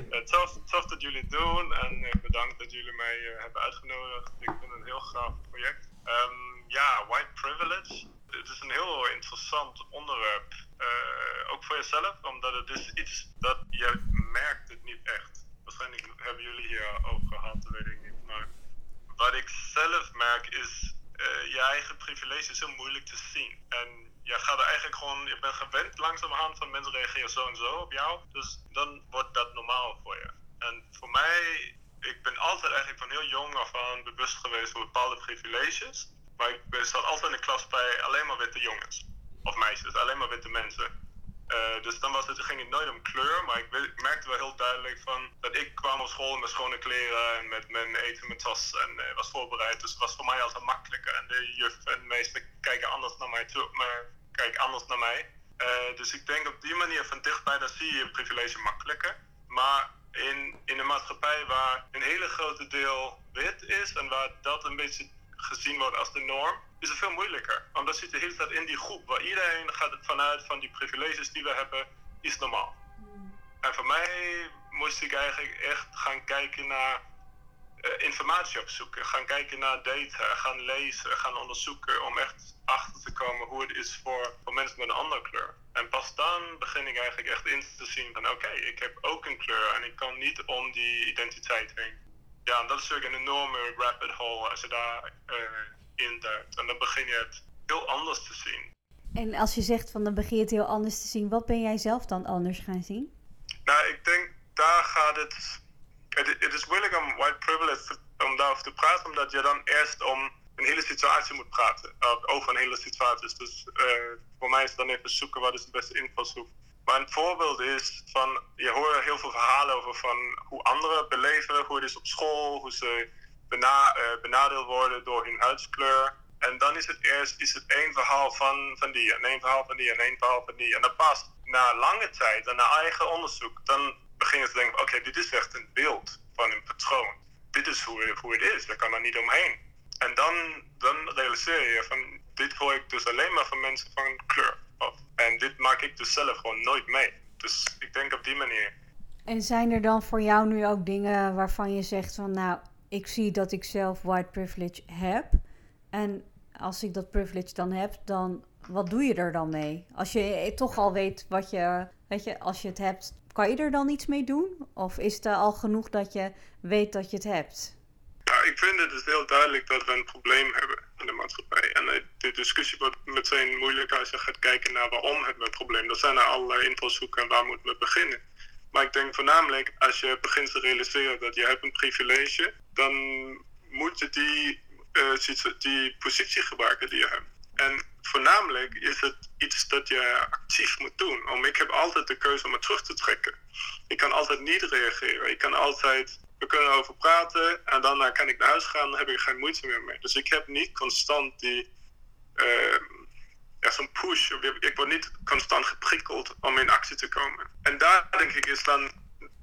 Eh, tof, tof dat jullie het doen en bedankt dat jullie mij eh, hebben uitgenodigd. Ik vind het een heel gaaf project. Ehm, ja, white privilege. Het is een heel interessant onderwerp. Eh, ook voor jezelf, omdat het is iets dat je merkt het niet echt. Waarschijnlijk hebben jullie hier over gehad, dat weet ik niet. Maar wat ik zelf merk is, eh, je eigen privilege is heel moeilijk te zien. En je gaat er eigenlijk gewoon, je bent gewend langzamerhand van mensen reageren zo en zo op jou. Dus dan wordt dat normaal voor je. En voor mij, ik ben altijd eigenlijk van heel jong af aan bewust geweest van bepaalde privileges. Maar ik zat altijd in de klas bij alleen maar witte jongens. Of meisjes, alleen maar witte mensen. Eh, dus dan was het, ging het nooit om kleur, maar ik, merkte wel heel duidelijk van dat ik kwam op school met schone kleren en met mijn eten mijn tas en eh, was voorbereid. Dus het was voor mij altijd makkelijker. En de juf en de meesten kijken anders naar mij toe, maar kijken anders naar mij. Eh, dus ik denk op die manier van dichtbij, dan zie je je privilege makkelijker. Maar in, in een maatschappij waar een hele grote deel wit is en waar dat een beetje gezien wordt als de norm, is het veel moeilijker. Omdat je zit de hele tijd in die groep waar iedereen gaat vanuit van die privileges die we hebben, is normaal. En voor mij moest ik eigenlijk echt gaan kijken naar informatie opzoeken. Gaan kijken naar data, gaan lezen, gaan onderzoeken om echt achter te komen hoe het is voor, voor mensen met een andere kleur. En pas dan begin ik eigenlijk echt in te zien van oké, ik heb ook een kleur en ik kan niet om die identiteit heen. Ja, en dat is natuurlijk een enorme rabbit hole als je daar eh, in duikt. En dan begin je het heel anders te zien. En als je zegt van dan begin je het heel anders te zien, wat ben jij zelf dan anders gaan zien? Nou, ik denk daar gaat het. Het, is moeilijk om white privilege om daarover te praten, omdat je dan eerst om een hele situatie moet praten. Of over een hele situatie. Dus eh, voor mij is dan even zoeken wat is de beste invalshoek. Maar een voorbeeld is van, je hoort heel veel verhalen over van hoe anderen beleven, hoe het is op school, hoe ze bena eh, benadeeld worden door hun huidskleur. En dan is het eerst is het één verhaal van, van die en één verhaal van die en één verhaal van die. En dan pas na lange tijd en na eigen onderzoek, dan begin je te denken, oké, dit is echt een beeld van een patroon. Dit is hoe, hoe het is, daar kan er niet omheen. En dan, dan realiseer je van, dit hoor ik dus alleen maar van mensen van kleur. En dit maak ik dus zelf gewoon nooit mee. Dus ik denk op die manier. En zijn er dan voor jou nu ook dingen waarvan je zegt van nou, ik zie dat ik zelf white privilege heb. En als ik dat privilege dan heb, dan wat doe je er dan mee? Als je toch al weet wat je, weet je, als je het hebt, kan je er dan iets mee doen? Of is het al genoeg dat je weet dat je het hebt? Ja, ik vind het dus heel duidelijk dat we een probleem hebben in de maatschappij. En eh, de discussie wordt meteen moeilijker als je gaat kijken naar waarom hebben we een probleem. Er zijn er allerlei invalshoeken en waar moeten we beginnen. Maar ik denk voornamelijk als je begint te realiseren dat je hebt een privilege, dan moet je die, situ- die positie gebruiken die je hebt. En voornamelijk is het iets dat je actief moet doen. Om, ik heb altijd de keuze om het terug te trekken. Ik kan altijd niet reageren. Ik kan altijd, we kunnen erover praten en daarna kan ik naar huis gaan. Dan heb ik geen moeite meer mee. Dus ik heb niet constant die, eh, ja, zo'n push. Ik word niet constant geprikkeld om in actie te komen. En daar denk ik is dan,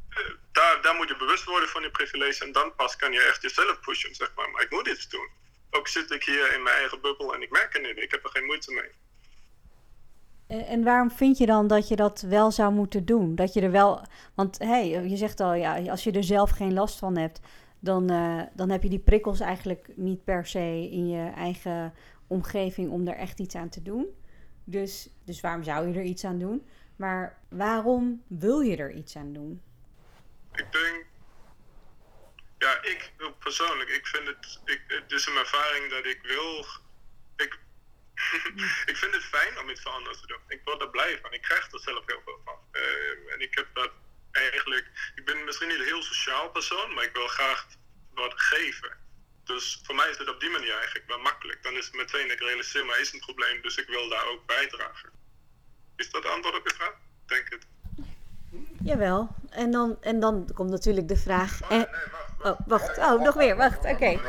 eh, daar, daar moet je bewust worden van je privilege. En dan pas kan je echt jezelf pushen, zeg maar. Maar ik moet iets doen. Ook zit ik hier in mijn eigen bubbel en ik merk het niet. Ik heb er geen moeite mee. En, en waarom vind je dan dat je dat wel zou moeten doen? Dat je er wel, want hey, je zegt al, ja, als je er zelf geen last van hebt, dan, eh, dan heb je die prikkels eigenlijk niet per se in je eigen omgeving om er echt iets aan te doen. Dus, dus waarom zou je er iets aan doen? Maar waarom wil je er iets aan doen? Ik denk, ja, ik persoonlijk, ik vind het, ik, het is een ervaring dat ik wil, ik, ik vind het fijn om iets voor anderen te doen. Ik word er blij van, ik krijg er zelf heel veel van. Eh, en ik heb dat eigenlijk, ik ben misschien niet een heel sociaal persoon, maar ik wil graag wat geven. Dus voor mij is het op die manier eigenlijk wel makkelijk. Dan is het meteen, ik realiseer me, is een probleem, dus ik wil daar ook bijdragen. Is dat de antwoord op je vraag? Denk het. Jawel. En dan, en dan komt natuurlijk de vraag. Oh, En, nee, wacht. Oh, wacht. Oh, nog weer. Wacht. Oké.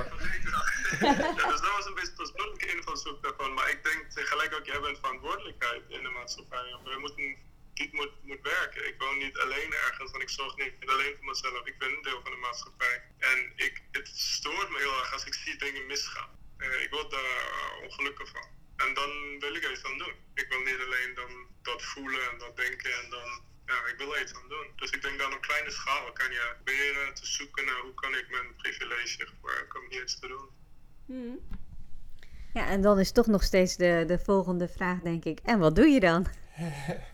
dus dat was een beetje persoonlijke invalshoek daarvan. Maar ik denk tegelijk ook, jij bent verantwoordelijkheid in de maatschappij. We moeten, dit moet, moet werken. Ik woon niet alleen ergens en ik zorg niet alleen voor mezelf. Ik ben een deel van de maatschappij. En ik, het stoort me heel erg als ik zie dingen misgaan. Ik word daar ongelukkig van. En dan wil ik er iets aan doen. Ik wil niet alleen dan dat voelen en dat denken en dan ja, ik wil er iets aan doen. Dus ik denk dan op kleine schaal kan je proberen te zoeken naar hoe kan ik mijn privilege gebruiken om hier iets te doen. Ja, en dan is toch nog steeds de, de volgende vraag, denk ik. En wat doe je dan?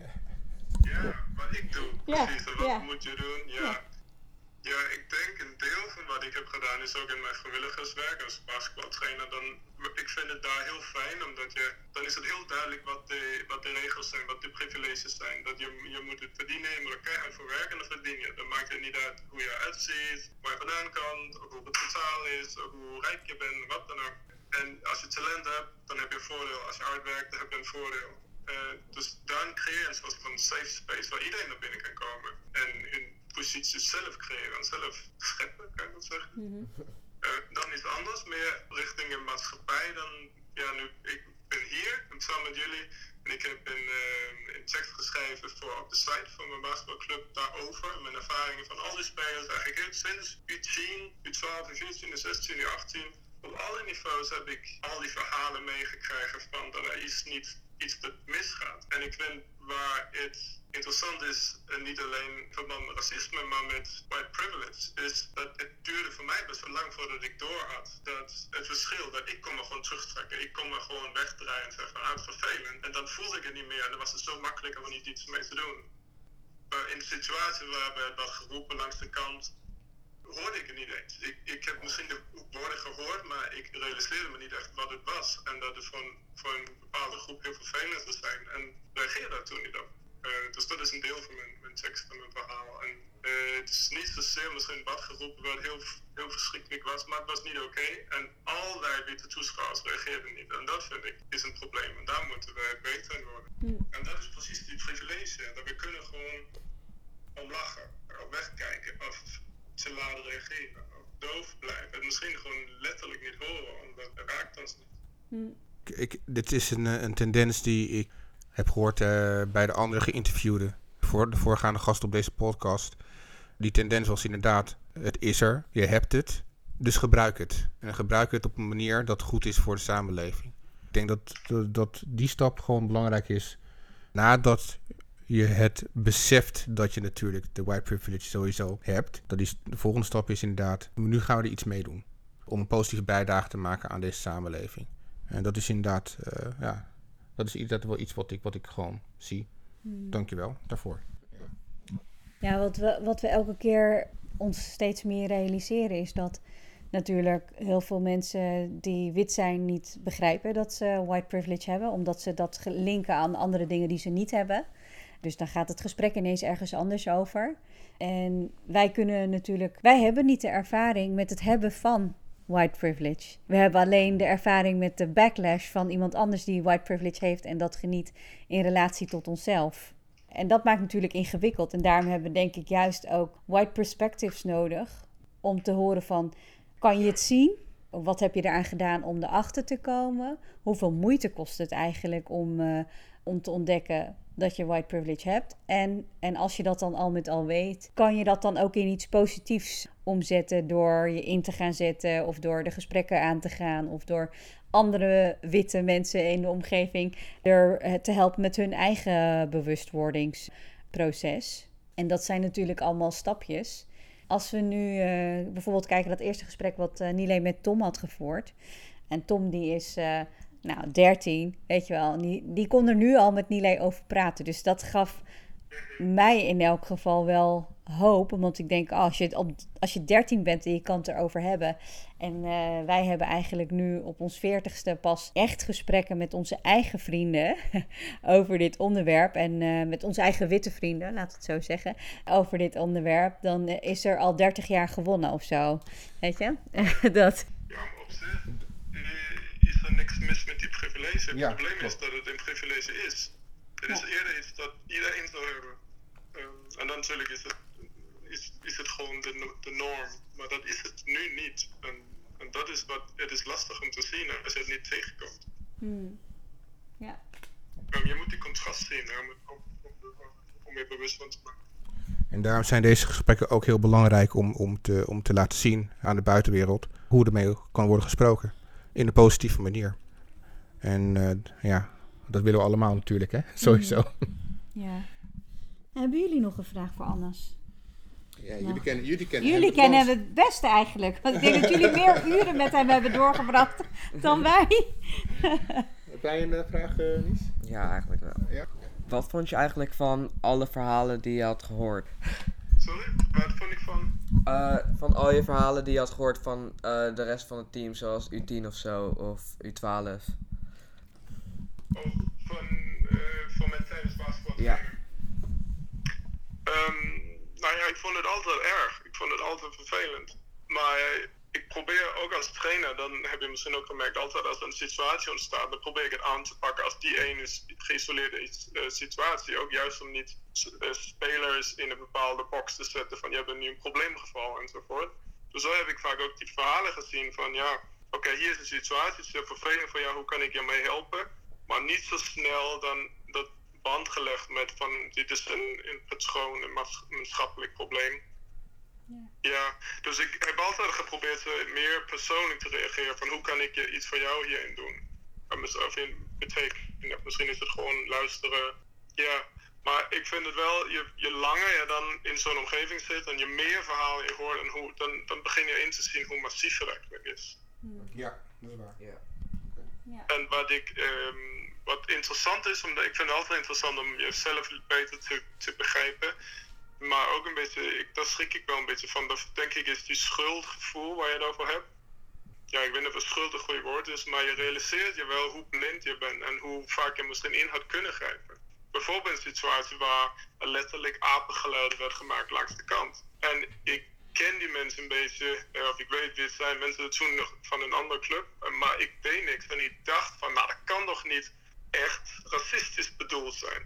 Ja, wat ik doe, Ja, precies. En wat ja. moet je doen? Ja. ja, ik denk een deel van wat ik heb gedaan is ook in mijn vrijwilligerswerk als basketbaltrainer. Dan, ik vind het daar heel fijn, omdat je, dan is het heel duidelijk wat de, wat de regels zijn, wat de privileges zijn. Dat je, je moet het verdienen, je moet er voor werken en dan verdien. Dan maakt het niet uit hoe je eruit ziet, waar je vandaan of hoe het totaal is, hoe rijk je bent, wat dan ook. En als je talent hebt, dan heb je een voordeel. Als je hard werkt, dan heb je een voordeel. Eh, dus dan creëer je een soort van safe space waar iedereen naar binnen kan komen. En positie zelf creëren en zelf scheppen, kan je dat zeggen. Eh, dan iets anders, meer richting een maatschappij. Dan, ja, nu, ik ben hier samen met jullie en ik heb een, eh, een tekst geschreven voor op de site van mijn basketbalclub daarover. Mijn ervaringen van al die spelers, eigenlijk sinds U10, U12, U14, U16, U18. Op alle niveaus heb ik al die verhalen meegekregen van dat er iets niet iets dat misgaat. En ik vind waar het interessant is, en niet alleen in verband met racisme, maar met white privilege, is dat het duurde voor mij best wel lang voordat ik door had. Dat het verschil, dat ik kon me gewoon terugtrekken. Ik kon me gewoon wegdraaien en zeggen, ah, vervelend. En dan voelde ik het niet meer en dan was het zo makkelijk om niet iets mee te doen. Maar in de situatie waarbij het was geroepen langs de kant, hoorde ik het niet eens. Ik, ik heb misschien de woorden gehoord, maar ik realiseerde me niet echt wat het was. En dat het voor een, een bepaalde groep heel vervelend zou zijn. En reageerde daar toen niet op. Uh, dus dat is een deel van mijn, mijn tekst en mijn verhaal. En uh, het is niet zozeer misschien wat geroepen werd heel, heel verschrikkelijk was, maar het was niet oké. Okay. En allerlei witte toeschouwers reageerden niet. En dat vind ik is een probleem. En daar moeten we beter in worden. Mm. En dat is precies die privilege. Dat we kunnen gewoon om lachen, of wegkijken, of te laten reageren. Of doof blijven. En misschien gewoon letterlijk niet horen, omdat het raakt ons niet. Hmm. Ik, dit is een, een tendens die ik heb gehoord uh, bij de andere geïnterviewden. Voor de voorgaande gast op deze podcast. Die tendens was inderdaad, het is er, je hebt het, dus gebruik het. En gebruik het op een manier dat goed is voor de samenleving. Ik denk dat, dat, die stap gewoon belangrijk is. Nadat je het beseft dat je natuurlijk de white privilege sowieso hebt. Dat is, de volgende stap is inderdaad, nu gaan we er iets mee doen. Om een positieve bijdrage te maken aan deze samenleving. En dat is inderdaad, uh, ja, dat is inderdaad wel iets wat ik, wat ik gewoon zie. Hmm. Dankjewel daarvoor. Ja, wat we, wat we elke keer ons steeds meer realiseren is dat natuurlijk heel veel mensen die wit zijn niet begrijpen dat ze white privilege hebben, omdat ze dat linken aan andere dingen die ze niet hebben. Dus dan gaat het gesprek ineens ergens anders over. En wij kunnen natuurlijk, wij hebben niet de ervaring met het hebben van white privilege. We hebben alleen de ervaring met de backlash van iemand anders die white privilege heeft en dat geniet in relatie tot onszelf. En dat maakt natuurlijk ingewikkeld. En daarom hebben we denk ik juist ook white perspectives nodig om te horen van, kan je het zien? Wat heb je eraan gedaan om erachter te komen? Hoeveel moeite kost het eigenlijk om, uh, om te ontdekken dat je white privilege hebt. En, en als je dat dan al met al weet, kan je dat dan ook in iets positiefs omzetten door je in te gaan zetten of door de gesprekken aan te gaan of door andere witte mensen in de omgeving er eh, te helpen met hun eigen bewustwordingsproces. En dat zijn natuurlijk allemaal stapjes. Als we nu uh, bijvoorbeeld kijken naar dat eerste gesprek wat uh, Nile met Tom had gevoerd. En Tom die is uh, nou, 13, weet je wel. Die, die kon er nu al met Nile over praten. Dus dat gaf mij in elk geval wel hoop. Want ik denk, oh, als, je op, als je 13 bent en je kan het erover hebben. En uh, wij hebben eigenlijk nu op ons 40ste pas echt gesprekken met onze eigen vrienden over dit onderwerp. En uh, met onze eigen witte vrienden, laat het zo zeggen, over dit onderwerp. Dan is er al 30 jaar gewonnen of zo. Weet je? dat. Ja, op zich is er niks mis met die privilege. Het ja, probleem klopt. is dat het een privilege is. Het is eerder iets dat iedereen zou hebben. Um, en dan natuurlijk is het, is, het gewoon de, de norm. Maar dat is het nu niet. En, en dat is wat, het is lastig om te zien als je het niet tegenkomt. Hmm. Ja. Um, je moet die contrast zien om, om, om je bewust van te maken. En daarom zijn deze gesprekken ook heel belangrijk om, om, te, om te laten zien aan de buitenwereld hoe ermee kan worden gesproken in een positieve manier. En uh, ja, dat willen we allemaal natuurlijk, hè? Sowieso. Ja. Hebben jullie nog een vraag voor Annas? Ja, jullie kennen, jullie kennen jullie hem kennen hem het beste eigenlijk. Want ik denk dat jullie meer uren met hem hebben doorgebracht dan wij. Heb jij een vraag, uh, Nies? Ja, eigenlijk wel. Ja? Wat vond je eigenlijk van alle verhalen die je had gehoord? Sorry, wat vond ik van? Uh, van al je verhalen die je had gehoord van uh, de rest van het team, zoals U10 of zo, of U12. Oh, van, uh, van mijn tijdens basketbal? Ja. Um, nou ja, ik vond het altijd erg. Ik vond het altijd vervelend. Maar ik probeer ook als trainer, dan heb je misschien ook gemerkt, altijd als er een situatie ontstaat, dan probeer ik het aan te pakken als die ene geïsoleerde uh, situatie. Ook juist om niet uh, spelers in een bepaalde box te zetten van je hebt nu een probleemgeval enzovoort. Dus zo heb ik vaak ook die verhalen gezien van ja, oké, hier is een situatie, het is heel vervelend voor jou, hoe kan ik je mee helpen? Maar niet zo snel dan band gelegd met van dit is een, een patroon, een maatschappelijk probleem. Ja. ja. dus ik heb altijd geprobeerd meer persoonlijk te reageren van hoe kan ik iets voor jou hierin doen? Of in betekenen, misschien is het gewoon luisteren. Ja, maar ik vind het wel, je, je langer je dan in zo'n omgeving zit en je meer verhalen je hoort, en hoe, dan, dan begin je in te zien hoe massief het eigenlijk is. Ja, dat is waar. Ja. Ja. En wat ik, um, wat interessant is, omdat ik vind het altijd interessant om jezelf beter te, te begrijpen. Maar ook een beetje, ik, daar schrik ik wel een beetje van. Dat denk ik is die schuldgevoel waar je het over hebt. Ja, ik weet niet of schuld een goed woord is, maar je realiseert je wel hoe blind je bent en hoe vaak je misschien in had kunnen grijpen. Bijvoorbeeld een situatie waar letterlijk apengeluiden werd gemaakt langs de kant. En ik ken die mensen een beetje, eh, of ik weet wie het zijn, mensen toen nog van een andere club. Maar ik deed niks en ik dacht van, nou dat kan toch niet echt racistisch bedoeld zijn.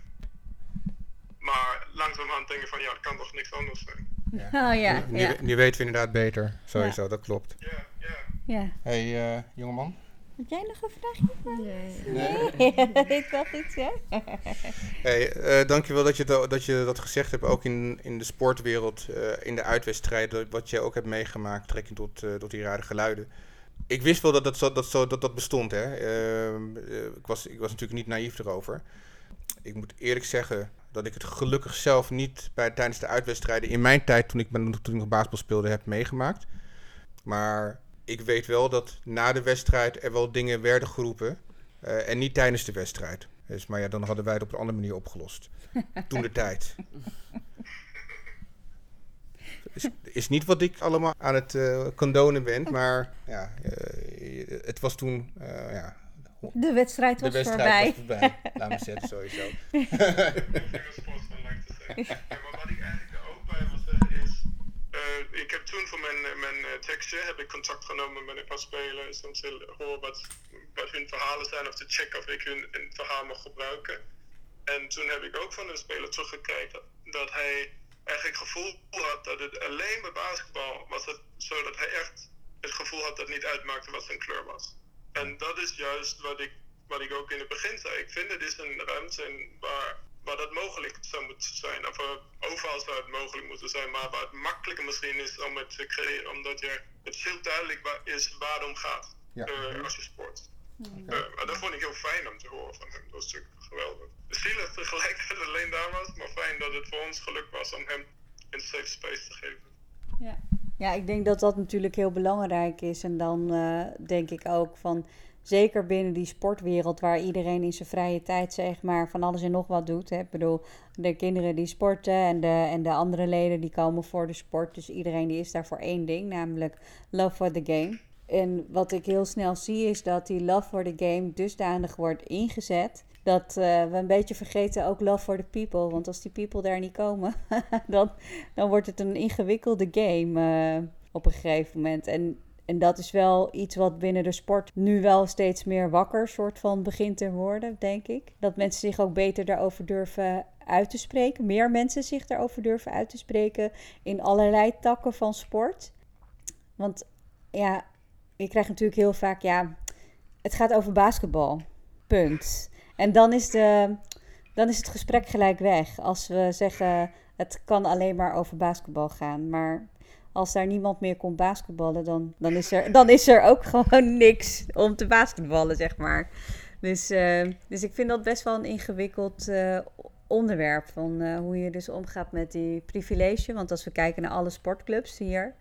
Maar langzamerhand denken van ja, het kan toch niks anders zijn. Ja. Oh ja, nu, ja. Nu, weten we inderdaad beter, sowieso, dat klopt. Ja, ja. ja. hey, uh, jongeman. Heb jij nog een vraagje? Nee. nee. ik dacht iets, ja. hey, uh, dankjewel dat je, dat, dat je dat gezegd hebt, ook in, in de sportwereld, uh, in de uitwedstrijden, wat je ook hebt meegemaakt, trekking tot, uh, tot die rare geluiden. Ik wist wel dat dat, dat, dat, dat, dat bestond, hè. Ehm, ik, was, ik was natuurlijk niet naïef erover. Ik moet eerlijk zeggen, dat ik het gelukkig zelf niet bij, tijdens de uitwedstrijden in mijn tijd, toen ik, toen ik nog basketbal speelde, heb meegemaakt. Maar ik weet wel dat na de wedstrijd er wel dingen werden geroepen. Uh, en niet tijdens de wedstrijd. Dus, maar ja, dan hadden wij het op een andere manier opgelost. toen de tijd. Is, is niet wat ik allemaal aan het uh, condonen ben, maar ja, uh, het was toen ja, de wedstrijd was de wedstrijd voorbij. Was voorbij. Laat me zetten, sowieso. maar wat ik eigenlijk ook bij wil zeggen is... Uh, ik heb toen voor mijn, mijn uh, tekstje heb ik contact genomen met een paar spelers om te horen wat, wat hun verhalen zijn of te checken of ik hun een verhaal mag gebruiken. En toen heb ik ook van een speler teruggekeken dat hij eigenlijk het gevoel had dat het alleen bij basketbal was het zo dat hij echt het gevoel had dat het niet uitmaakte wat zijn kleur was. En dat is juist wat ik, wat ik ook in het begin zei. Ik vind het is een ruimte waar, waar dat mogelijk zou moeten zijn. Of uh, overal zou het mogelijk moeten zijn, maar waar het makkelijker misschien is om het te creëren, omdat je, het heel duidelijk is waar het om gaat ja. uh, als je sport. Okay. Uh, dat vond ik heel fijn om te horen van hem. Dat was natuurlijk geweldig. Zielig tegelijkertijd alleen daar was, maar fijn dat het voor ons geluk was om hem een safe space te geven. Ja. Ja, ik denk dat dat natuurlijk heel belangrijk is. En dan uh, denk ik ook van, zeker binnen die sportwereld waar iedereen in zijn vrije tijd zeg maar van alles en nog wat doet. Hè. Ik bedoel, de kinderen die sporten en de, en de andere leden die komen voor de sport. Dus iedereen die is daar voor één ding, namelijk love for the game. En wat ik heel snel zie is dat die love for the game dusdanig wordt ingezet dat uh, we een beetje vergeten ook love for the people. Want als die people daar niet komen, dan, dan wordt het een ingewikkelde game uh, op een gegeven moment. En, en dat is wel iets wat binnen de sport nu wel steeds meer wakker soort van begint te worden, denk ik. Dat mensen zich ook beter daarover durven uit te spreken. Meer mensen zich daarover durven uit te spreken in allerlei takken van sport. Want ja, je krijgt natuurlijk heel vaak, ja, het gaat over basketbal. Punt. En dan is, de, dan is het gesprek gelijk weg. Als we zeggen, het kan alleen maar over basketbal gaan. Maar als daar niemand meer komt basketballen, dan, dan, is, er, dan is er ook gewoon niks om te basketballen, zeg maar. Dus, uh, dus ik vind dat best wel een ingewikkeld uh, onderwerp. Van uh, hoe je dus omgaat met die privilege. Want als we kijken naar alle sportclubs hier,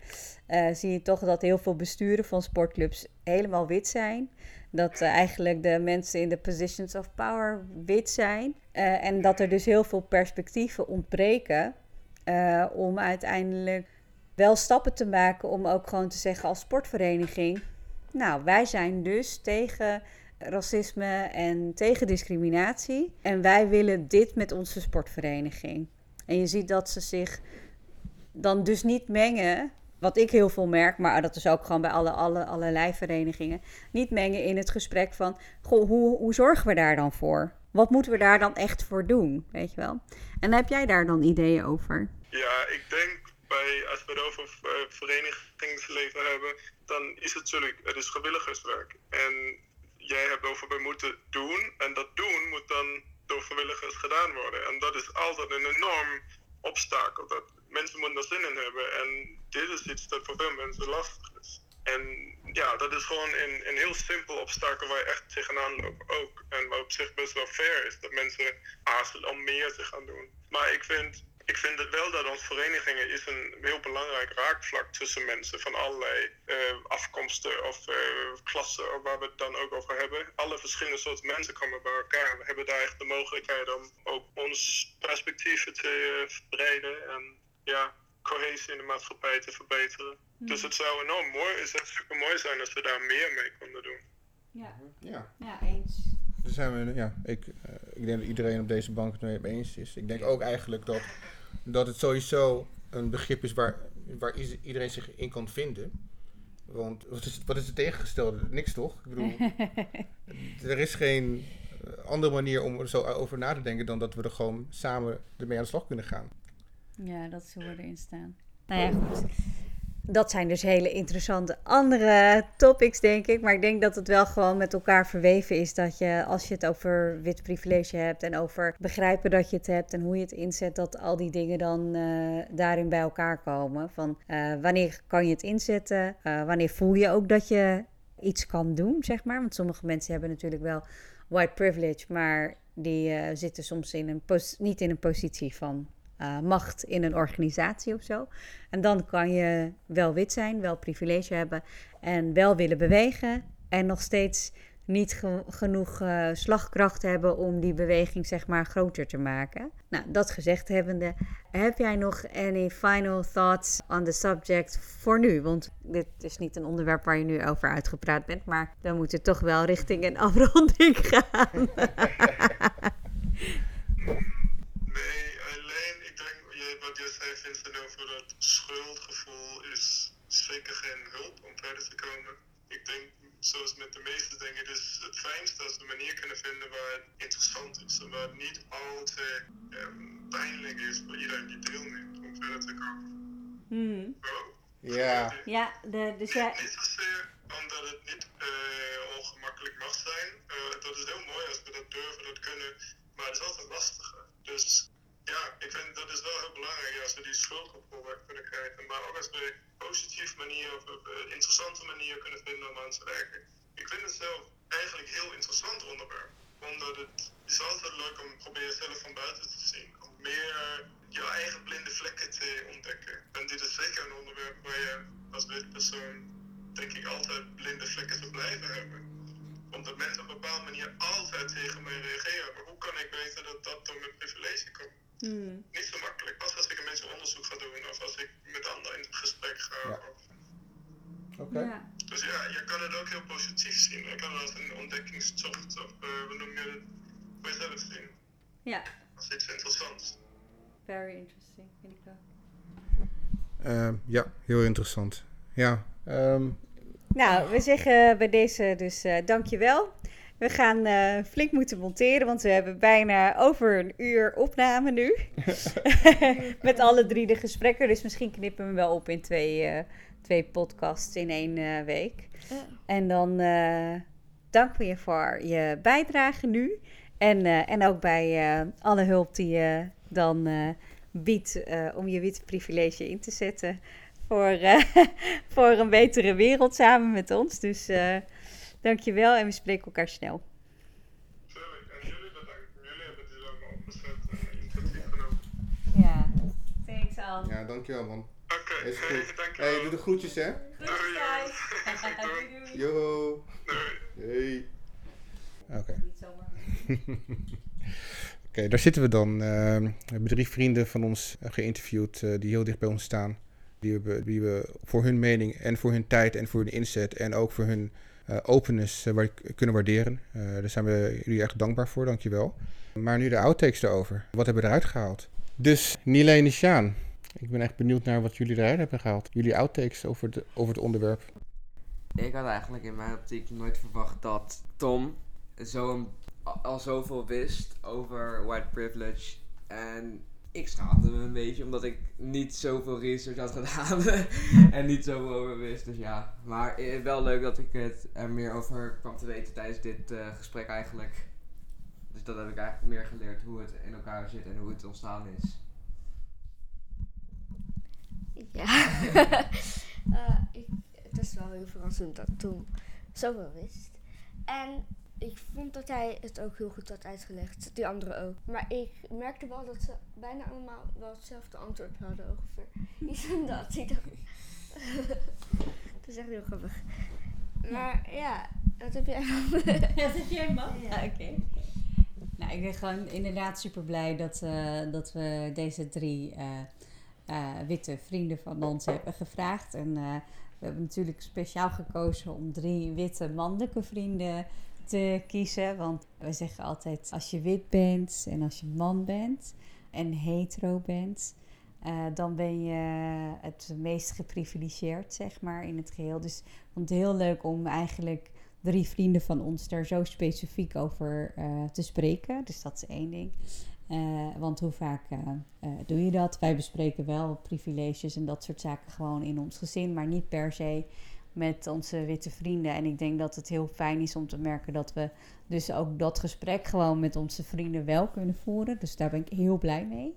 zie je toch dat heel veel besturen van sportclubs helemaal wit zijn. Dat uh, eigenlijk de mensen in de positions of power wit zijn. En dat er dus heel veel perspectieven ontbreken. Om uiteindelijk wel stappen te maken om ook gewoon te zeggen als sportvereniging. Nou, wij zijn dus tegen racisme en tegen discriminatie. En wij willen dit met onze sportvereniging. En je ziet dat ze zich dan dus niet mengen wat ik heel veel merk, maar dat is ook gewoon bij alle, alle, allerlei verenigingen, niet mengen in het gesprek van, goh, hoe, hoe zorgen we daar dan voor? Wat moeten we daar dan echt voor doen, weet je wel? En heb jij daar dan ideeën over? Ja, ik denk bij, als we het over verenigingsleven hebben, dan is het natuurlijk, het is vrijwilligerswerk. En jij hebt over moeten doen, en dat doen moet dan door vrijwilligers gedaan worden. En dat is altijd een enorm obstakel. Dat mensen moeten er zin in hebben. En dit is iets dat voor veel mensen lastig is. En ja, dat is gewoon een, een heel simpel obstakel waar je echt tegenaan loopt ook. En wat op zich best wel fair is, dat mensen aarzelen om meer te gaan doen. Maar ik vind ik vind het wel dat onze verenigingen is een heel belangrijk raakvlak tussen mensen van allerlei uh, afkomsten of uh, klassen, of waar we het dan ook over hebben. Alle verschillende soorten mensen komen bij elkaar. We hebben daar echt de mogelijkheid om ook ons perspectieven te uh, verbreiden en ja, cohesie in de maatschappij te verbeteren. Mm. Dus het zou enorm mooi, het zou super mooi zijn als we daar meer mee konden doen. Ja, ja. ja eens. Zijn we, ja, ik, ik denk dat iedereen op deze bank het mee eens is. Ik denk ook eigenlijk dat dat het sowieso een begrip is waar, waar iedereen zich in kan vinden. Want wat is, wat is het tegengestelde? Niks toch? Ik bedoel, er is geen eh, andere manier om er zo over na te denken dan dat we er gewoon samen ermee aan de slag kunnen gaan. Ja, dat ze worden instaan. Nou ja, goed dat zijn dus hele interessante andere topics, denk ik. Maar ik denk dat het wel gewoon met elkaar verweven is. Dat je, als je het over wit privilege hebt en over begrijpen dat je het hebt en hoe je het inzet, dat al die dingen dan uh, daarin bij elkaar komen. Van uh, wanneer kan je het inzetten? Uh, wanneer voel je ook dat je iets kan doen, zeg maar? Want sommige mensen hebben natuurlijk wel white privilege, maar die zitten soms in een niet in een positie van uh, macht in een organisatie of zo. En dan kan je wel wit zijn, wel privilege hebben en wel willen bewegen en nog steeds niet ge genoeg uh, slagkracht hebben om die beweging zeg maar groter te maken. Nou, dat gezegd hebbende, heb jij nog any final thoughts on the subject voor nu? Want dit is niet een onderwerp waar je nu over uitgepraat bent, maar we moeten toch wel richting een afronding gaan. over dat schuldgevoel is zeker geen hulp om verder te komen. Ik denk, zoals met de meeste dingen, het is het fijnste als we een manier kunnen vinden waar het interessant is. En waar het niet altijd um, pijnlijk is voor iedereen die deelneemt om verder te komen. Hmm. Oh, ja. Ja, de, dus ja. Niet, niet zozeer omdat het niet uh, ongemakkelijk mag zijn. Uh, dat is heel mooi als we dat durven, dat kunnen. Maar het is altijd lastiger. Dus ja, ik vind dat is wel heel belangrijk als we die schuldgevoel weg kunnen krijgen. Maar ook als we een positieve manier of een interessante manier kunnen vinden om aan te werken. Ik vind het zelf eigenlijk heel interessant onderwerp. Omdat het is altijd leuk om proberen zelf van buiten te zien. Om meer je eigen blinde vlekken te ontdekken. En dit is zeker een onderwerp waar je als wit persoon denk ik altijd blinde vlekken te blijven hebben. Omdat mensen op een bepaalde manier altijd tegen mij reageren. Maar hoe kan ik weten dat dat door mijn privilege komt? Hmm. Niet zo makkelijk. Pas als ik een mensen onderzoek ga doen of als ik met anderen in gesprek ga. Ja. Oké. Okay. Ja. Dus ja, je kan het ook heel positief zien. Je kan het als een ontdekkingstocht of uh, we noemen het voor jezelf zien. Ja. Als iets interessants. Very interesting, vind ik wel. Uh, ja, heel interessant. Ja. Um... Nou, we zeggen bij deze dus uh, dankjewel. We gaan uh, flink moeten monteren, want we hebben bijna over een uur opname nu. Met alle drie de gesprekken. Dus misschien knippen we hem wel op in twee, uh, twee podcasts in één uh, week. Ja. En dan danken we je voor je bijdrage nu. En, en ook bij alle hulp die je dan biedt om je witte privilege in te zetten. Voor, voor een betere wereld samen met ons. Dus Dankjewel en we spreken elkaar snel. En jullie bedankt. Jullie hebben dit allemaal opgezet en initiatief genomen. Ja, thanks Al. Ja, dankjewel man. Oké, okay, hey, dankjewel. Hey, doe de groetjes hè. Groetjes doei, doei. Yo. Doei. Hey. Oké. Okay. Oké, okay, daar zitten we dan. Uh, we hebben drie vrienden van ons geïnterviewd uh, die heel dicht bij ons staan. Die we, die we voor hun mening en voor hun tijd en voor hun inzet en ook voor hun openness uh, kunnen waarderen. Uh, daar zijn we jullie echt dankbaar voor, dankjewel. Maar nu de outtakes erover. Wat hebben we eruit gehaald? Dus Nilene Sjaan, Ik ben echt benieuwd naar wat jullie eruit hebben gehaald. Jullie outtakes over, de, over het onderwerp. Ik had eigenlijk in mijn optiek nooit verwacht dat Tom al zoveel wist over white privilege. En ik schaamde me een beetje omdat ik niet zoveel research had gedaan en niet zoveel over wist. Dus ja, maar eh, wel leuk dat ik het er meer over kwam te weten tijdens dit eh, gesprek eigenlijk. Dus dat heb ik eigenlijk meer geleerd hoe het in elkaar zit en hoe het ontstaan is. Ja. Eh, ik, het is wel heel verrassend dat Tom zoveel wist. En ik vond dat hij het ook heel goed had uitgelegd. Die anderen ook. Maar ik merkte wel dat ze bijna allemaal wel hetzelfde antwoord hadden ongeveer. Iets van dat. Ik dacht- dat is echt heel grappig. Maar ja, wat heb jij Ja, dat jij mag. Ja. oké. Nou, ik ben gewoon inderdaad super blij dat, eh, dat we deze drie eh, eh, witte vrienden van ons hebben gevraagd. En we hebben natuurlijk speciaal gekozen om drie witte mannelijke vrienden te kiezen. Want we zeggen altijd, als je wit bent en als je man bent en hetero bent... eh, dan ben je het meest geprivilegeerd, zeg maar, in het geheel. Dus ik vond het heel leuk om eigenlijk drie vrienden van ons daar zo specifiek over eh, te spreken. Dus dat is één ding. Eh, want hoe vaak doe je dat? Wij bespreken wel privileges en dat soort zaken gewoon in ons gezin, maar niet per se met onze witte vrienden. En ik denk dat het heel fijn is om te merken dat we dus ook dat gesprek gewoon met onze vrienden wel kunnen voeren. Dus daar ben ik heel blij mee.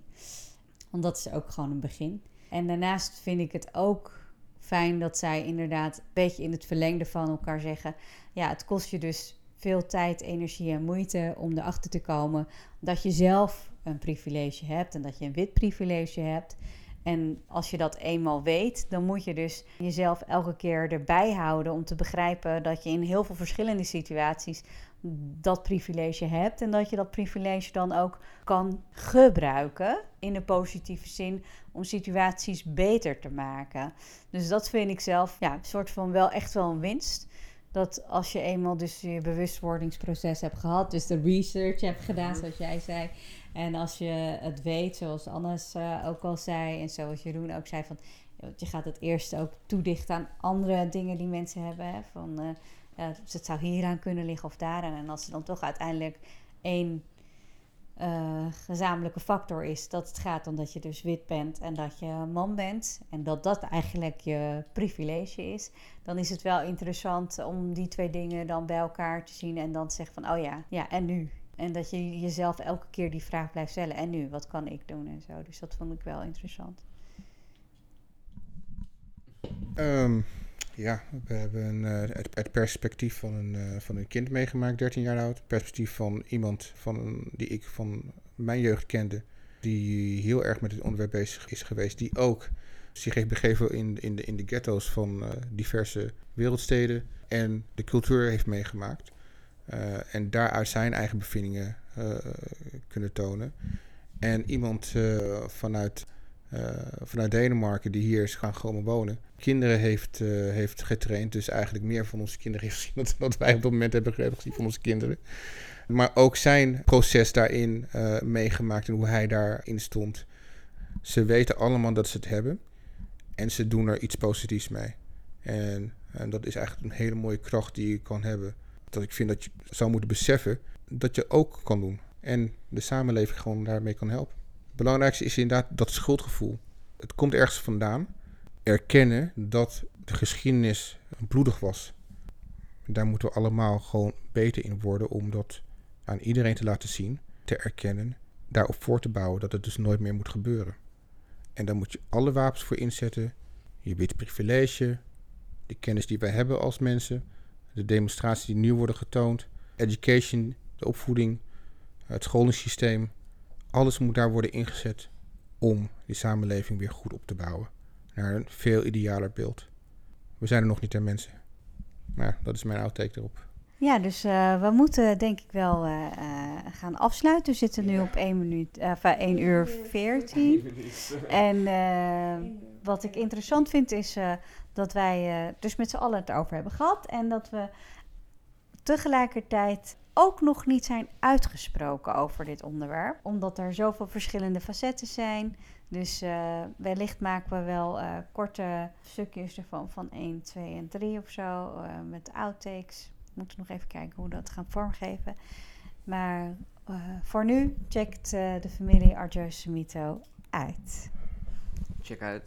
Want dat is ook gewoon een begin. En daarnaast vind ik het ook fijn dat zij inderdaad een beetje in het verlengde van elkaar zeggen: ja, het kost je dus veel tijd, energie en moeite om erachter te komen dat je zelf een privilege hebt en dat je een wit privilege hebt. En als je dat eenmaal weet, dan moet je dus jezelf elke keer erbij houden om te begrijpen dat je in heel veel verschillende situaties dat privilege hebt en dat je dat privilege dan ook kan gebruiken in een positieve zin om situaties beter te maken. Dus dat vind ik zelf ja, een soort van wel echt wel een winst. Dat als je eenmaal dus je bewustwordingsproces hebt gehad, dus de research hebt gedaan, zoals jij zei. En als je het weet, zoals Annes eh, ook al zei, en zoals Jeroen ook zei, van je gaat het eerst ook toedichten aan andere dingen die mensen hebben. Hè, van dus het zou hieraan kunnen liggen of daaraan. En als er dan toch uiteindelijk één gezamenlijke factor is dat het gaat om dat je dus wit bent en dat je man bent en dat dat eigenlijk je privilege is, dan is het wel interessant om die twee dingen dan bij elkaar te zien en dan te zeggen van oh ja, ja en nu? En dat je jezelf elke keer die vraag blijft stellen en nu, wat kan ik doen en zo. Dus dat vond ik wel interessant. Ehm, ja, we hebben een, eh, het, perspectief van een, eh, van een kind meegemaakt, 13 jaar oud. Het perspectief van iemand van die ik van mijn jeugd kende, die heel erg met het onderwerp bezig is geweest. Die ook zich heeft begeven in, in, de, in de ghetto's van eh, diverse wereldsteden en de cultuur heeft meegemaakt. Eh, en daaruit zijn eigen bevindingen eh, kunnen tonen. En iemand eh, vanuit, vanuit Denemarken die hier is gaan komen wonen. Kinderen heeft, heeft getraind. Dus eigenlijk meer van onze kinderen heeft gezien dan wat wij op dat moment hebben gezien van onze kinderen. Maar ook zijn proces daarin meegemaakt en hoe hij daarin stond. Ze weten allemaal dat ze het hebben. En ze doen er iets positiefs mee. En, en dat is eigenlijk een hele mooie kracht die je kan hebben. Dat ik vind dat je zou moeten beseffen dat je ook kan doen. En de samenleving gewoon daarmee kan helpen. Het belangrijkste is inderdaad dat schuldgevoel. Het komt ergens vandaan. Erkennen dat de geschiedenis bloedig was. Daar moeten we allemaal gewoon beter in worden om dat aan iedereen te laten zien, te erkennen, daarop voor te bouwen dat het dus nooit meer moet gebeuren. En daar moet je alle wapens voor inzetten. Je witte privilege, de kennis die wij hebben als mensen, de demonstraties die nu worden getoond, education, de opvoeding, het scholingssysteem. Alles moet daar worden ingezet om die samenleving weer goed op te bouwen. Naar een veel idealer beeld. We zijn er nog niet aan mensen. Maar dat is mijn outtake erop. Ja, dus eh, we moeten denk ik wel eh, eh, gaan afsluiten. We zitten nu op 1 minuut, eh, enfin 1 uur 14. En eh, wat ik interessant vind is eh, dat wij eh, dus met z'n allen het erover hebben gehad. En dat we tegelijkertijd ook nog niet zijn uitgesproken over dit onderwerp. Omdat er zoveel verschillende facetten zijn. Dus eh, wellicht maken we wel korte stukjes ervan van 1, 2 en 3 of zo. met outtakes. We moeten nog even kijken hoe we dat gaan vormgeven. Maar voor nu checkt de familie Argiosamito uit. Check uit.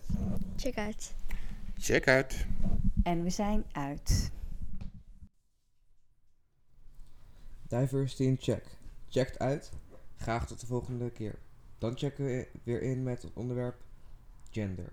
Check uit. Check uit. En we zijn uit. Diversity in check. Checkt uit. Graag tot de volgende keer. Dan checken we weer in met het onderwerp gender.